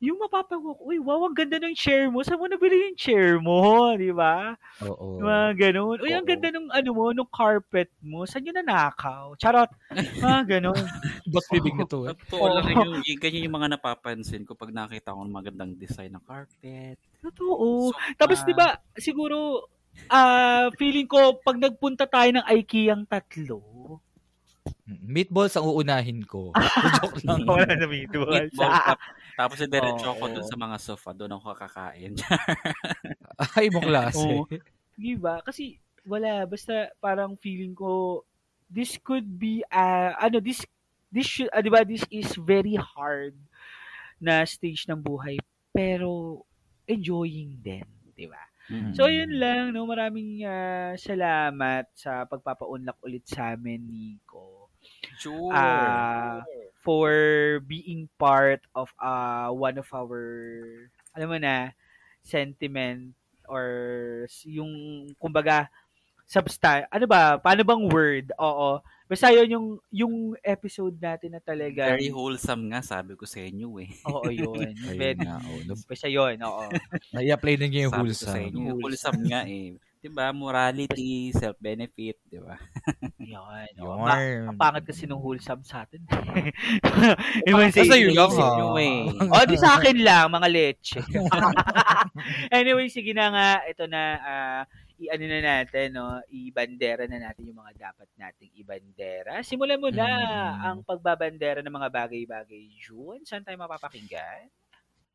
Yung mapapagawa ko, uy, wow, ang ganda ng chair mo. Saan mo nabili yung chair mo? Di ba? Oo. Mga ganun. Uy, ang ganda nung ano mo, nung carpet mo. Saan yun nanakaw? Charot. Mga ganun. Ba't bibig nito eh? Totoo lang Oo. yung, yung, ganyan yung mga napapansin ko pag nakita ko ng magandang design ng carpet. Totoo. Sofa. Tapos 'di ba, siguro ah feeling ko pag nagpunta tayo ng IKEA ang tatlo. Mm, Meatballs ang uunahin ko. Joke lang. Wala na meatballs. Meatball tap, tapos diretso Oo. ako dun sa mga sofa, doon ako kakakain. Ay, mo klase. Oo. Di ba? Kasi wala basta parang feeling ko this could be uh, ano this this should, ah, 'di ba this is very hard na stage ng buhay pero enjoying din, 'di ba? Mm. So, yun lang, no? Maraming ah, salamat sa pagpapaunlak ulit sa amin, Nico. Sure. Ah, for being part of uh, one of our, alam mo na, sentiment or yung, kumbaga, substan ano ba, paano bang word? Oo. Basta yun yung, yung episode natin na talaga. Very wholesome nga, sabi ko sa inyo eh. Oo, yun. Ayun Very, nga. Oh, basta yun, oo. Na-apply na niya yung Sabi ko sa wholesome. inyo, Wholesome. wholesome nga eh. 'Di ba? Morality, self-benefit, 'di ba? Yun. oo. Ma- Yarn. ang pangit kasi nung wholesome sa atin. Iba Sa sa'yo lang, Iniisip ha? nyo eh. O, di sa akin lang, mga leche. anyway, sige na nga. Ito na, ah, i-ano na natin, no? I-bandera na natin yung mga dapat nating ibandera. Simulan mo na Mm. ang pagbabandera ng mga bagay-bagay, June. Saan tayo mapapakinggan?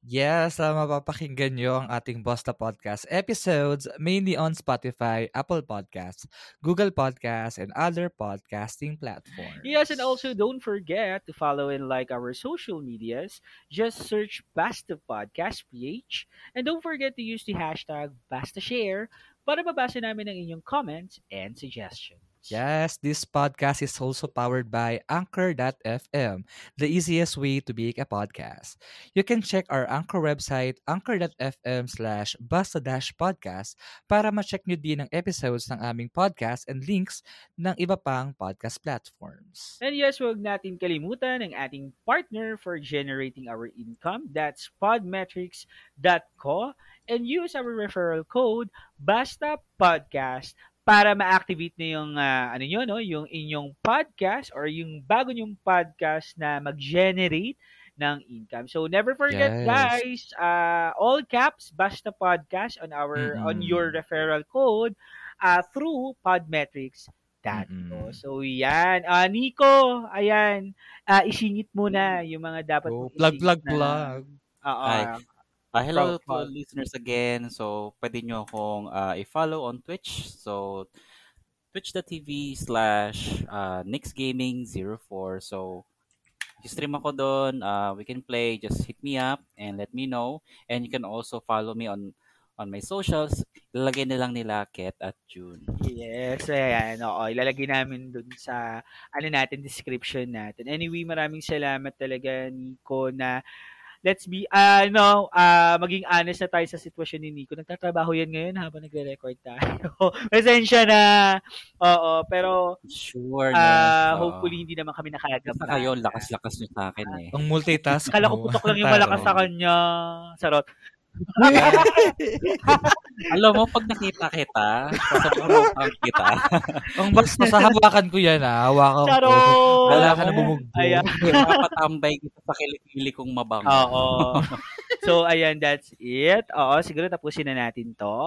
Yes, uh, mapapakinggan nyo ang ating Basta Podcast episodes mainly on Spotify, Apple Podcasts, Google Podcasts, and other podcasting platforms. Yes, and also don't forget to follow and like our social medias. Just search Basta Podcast PH. And don't forget to use the hashtag BastaShare para mabasa namin ang inyong comments and suggestions. Yes, this podcast is also powered by Anchor.fm, the easiest way to make a podcast. You can check our Anchor website, anchor.fm slash basta-podcast para ma-check nyo din ang episodes ng aming podcast and links ng iba pang podcast platforms. And yes, huwag natin kalimutan ang ating partner for generating our income. That's podmetrics.co and use our referral code BASTA PODCAST para ma-activate na yung ah, ano nyo, no, yung inyong podcast or yung bago nyong podcast na mag-generate ng income. So never forget Yes. guys, uh, all caps basta podcast on our on Mm-mm. your referral code uh, through Podmetrics. Mm-mm. So yan, Ah, Nico, ayan, ah, isingit mo na yung mga dapat Oh, plug, isingit plug, na- plug. Oo. Ah, hello to listeners again. So, pwede nyo akong ah, i-follow on Twitch. So, twitch.tv slash uh, nixgaming04. So, stream ako doon. Uh, we can play. Just hit me up and let me know. And you can also follow me on on my socials. Ilalagay na lang nila Ket at June. Yes, ayan. Oo, ilalagay namin dun sa ano natin, description natin. Anyway, maraming salamat talaga, Nico, na let's be, ano, ah maging honest na tayo sa sitwasyon ni Nico. Nagtatrabaho yan ngayon habang nagre-record tayo. Pasensya na. Oo, pero Sure. na. Oo. hopefully hindi naman kami Basta nakagabra. kayo, lakas-lakas nyo sa akin eh. Ang multitask Kala ko putok lang yung malakas sa kanya. Sarot. Alam mo, pag nakita kita, sasabuhan kita. Ang basta sa hawakan ko yan ah. Hawakan ko. Wala ka na bumugbo. Ayan. Papatambay kita sa kilikili kong mabango. Oo. so, ayan, that's it. Oo, siguro tapusin na natin to.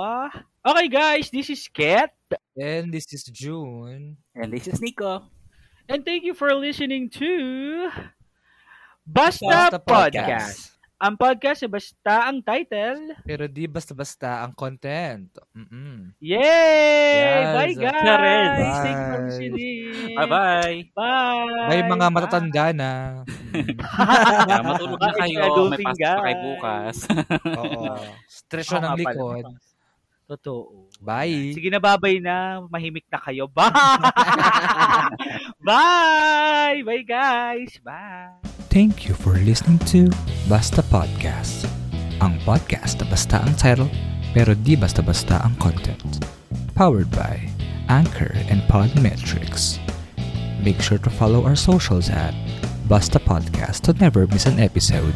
Okay, guys, this is Ket. And this is June. And this is Nico. And thank you for listening to Basta, Basta Podcast. Ang podcast na basta ang title. Pero di basta-basta ang content. Mm-mm. Yay! Yes. Bye, guys! Karen. Thank you for Bye. listening. Bye-bye. Bye! May mga Bye. matatanda na. Yeah, matulog na kayo. May pasok pa kayo bukas. Oo. Oo ng likod. Totoo. Bye. Sige na, babay na. Mahimik na kayo. Bye! Bye! Bye, guys! Bye! Thank you for listening to Basta Podcast. Ang podcast na basta ang title, pero di basta-basta ang content. Powered by Anchor and Podmetrics. Make sure to follow our socials at Basta Podcast to never miss an episode.